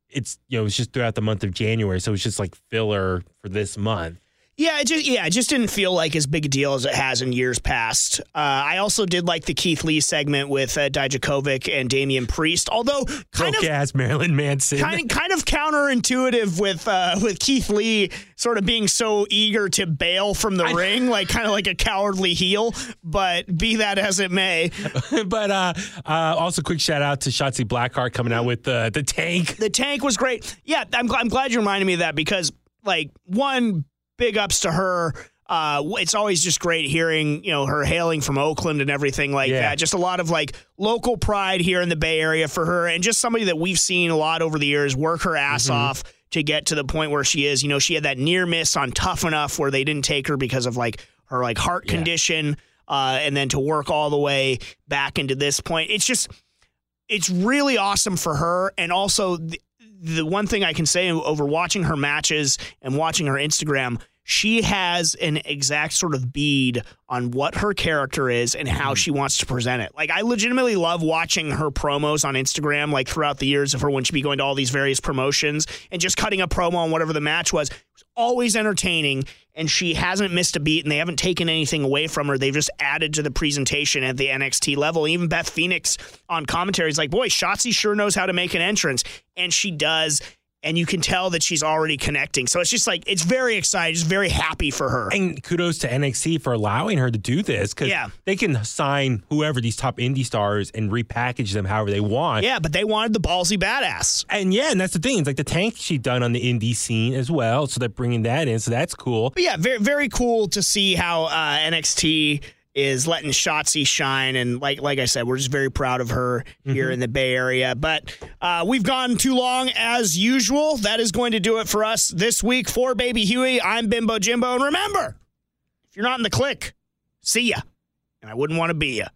it's you know, it's just throughout the month of January. So it's just like filler for this month. Yeah, it just yeah, it just didn't feel like as big a deal as it has in years past. Uh, I also did like the Keith Lee segment with uh, Dijakovic and Damian Priest, although kind Broke of ass Marilyn Manson. kind of kind of counterintuitive with uh, with Keith Lee sort of being so eager to bail from the ring, like kind of like a cowardly heel. But be that as it may, but uh, uh, also quick shout out to Shotzi Blackheart coming out with the the tank. the tank was great. Yeah, I'm, I'm glad you reminded me of that because like one big ups to her. Uh, it's always just great hearing you know her hailing from Oakland and everything like Yeah. that. Just a lot of like local pride here in the Bay Area for her, and just somebody that we've seen a lot over the years work her ass off to get to the point where she is. You know, she had that near miss on Tough Enough where they didn't take her because of like her like heart condition, uh, and then to work all the way back into this point. It's just it's really awesome for her and also the, one thing i can say over watching her matches and watching her instagram she has an exact sort of bead on what her character is and how mm-hmm. she wants to present it. Like I legitimately love watching her promos on Instagram like throughout the years of her when she'd be going to all these various promotions and just cutting a promo on whatever the match was. It was always entertaining and she hasn't missed a beat and they haven't taken anything away from her. They've just added to the presentation at the NXT level. Even Beth Phoenix on commentary is like, boy, Shotzi sure knows how to make an entrance. And she does. And you can tell that she's already connecting. So it's just like, it's very exciting, just very happy for her. And kudos to NXT for allowing her to do this because Yeah. they can sign whoever these top indie stars and repackage them however they want. Yeah, but they wanted the ballsy badass. And yeah, and that's the thing. It's like the tank she done on the indie scene as well. So they're bringing that in. So that's cool. But yeah, very very cool to see how uh, NXT is letting Shotzi shine, and like like I said, we're just very proud of her here in the Bay Area. But uh, we've gone too long as usual. That is going to do it for us this week. For Baby Huey, I'm Bimbo Jimbo, and remember, if you're not in the click, see ya, and I wouldn't want to be ya.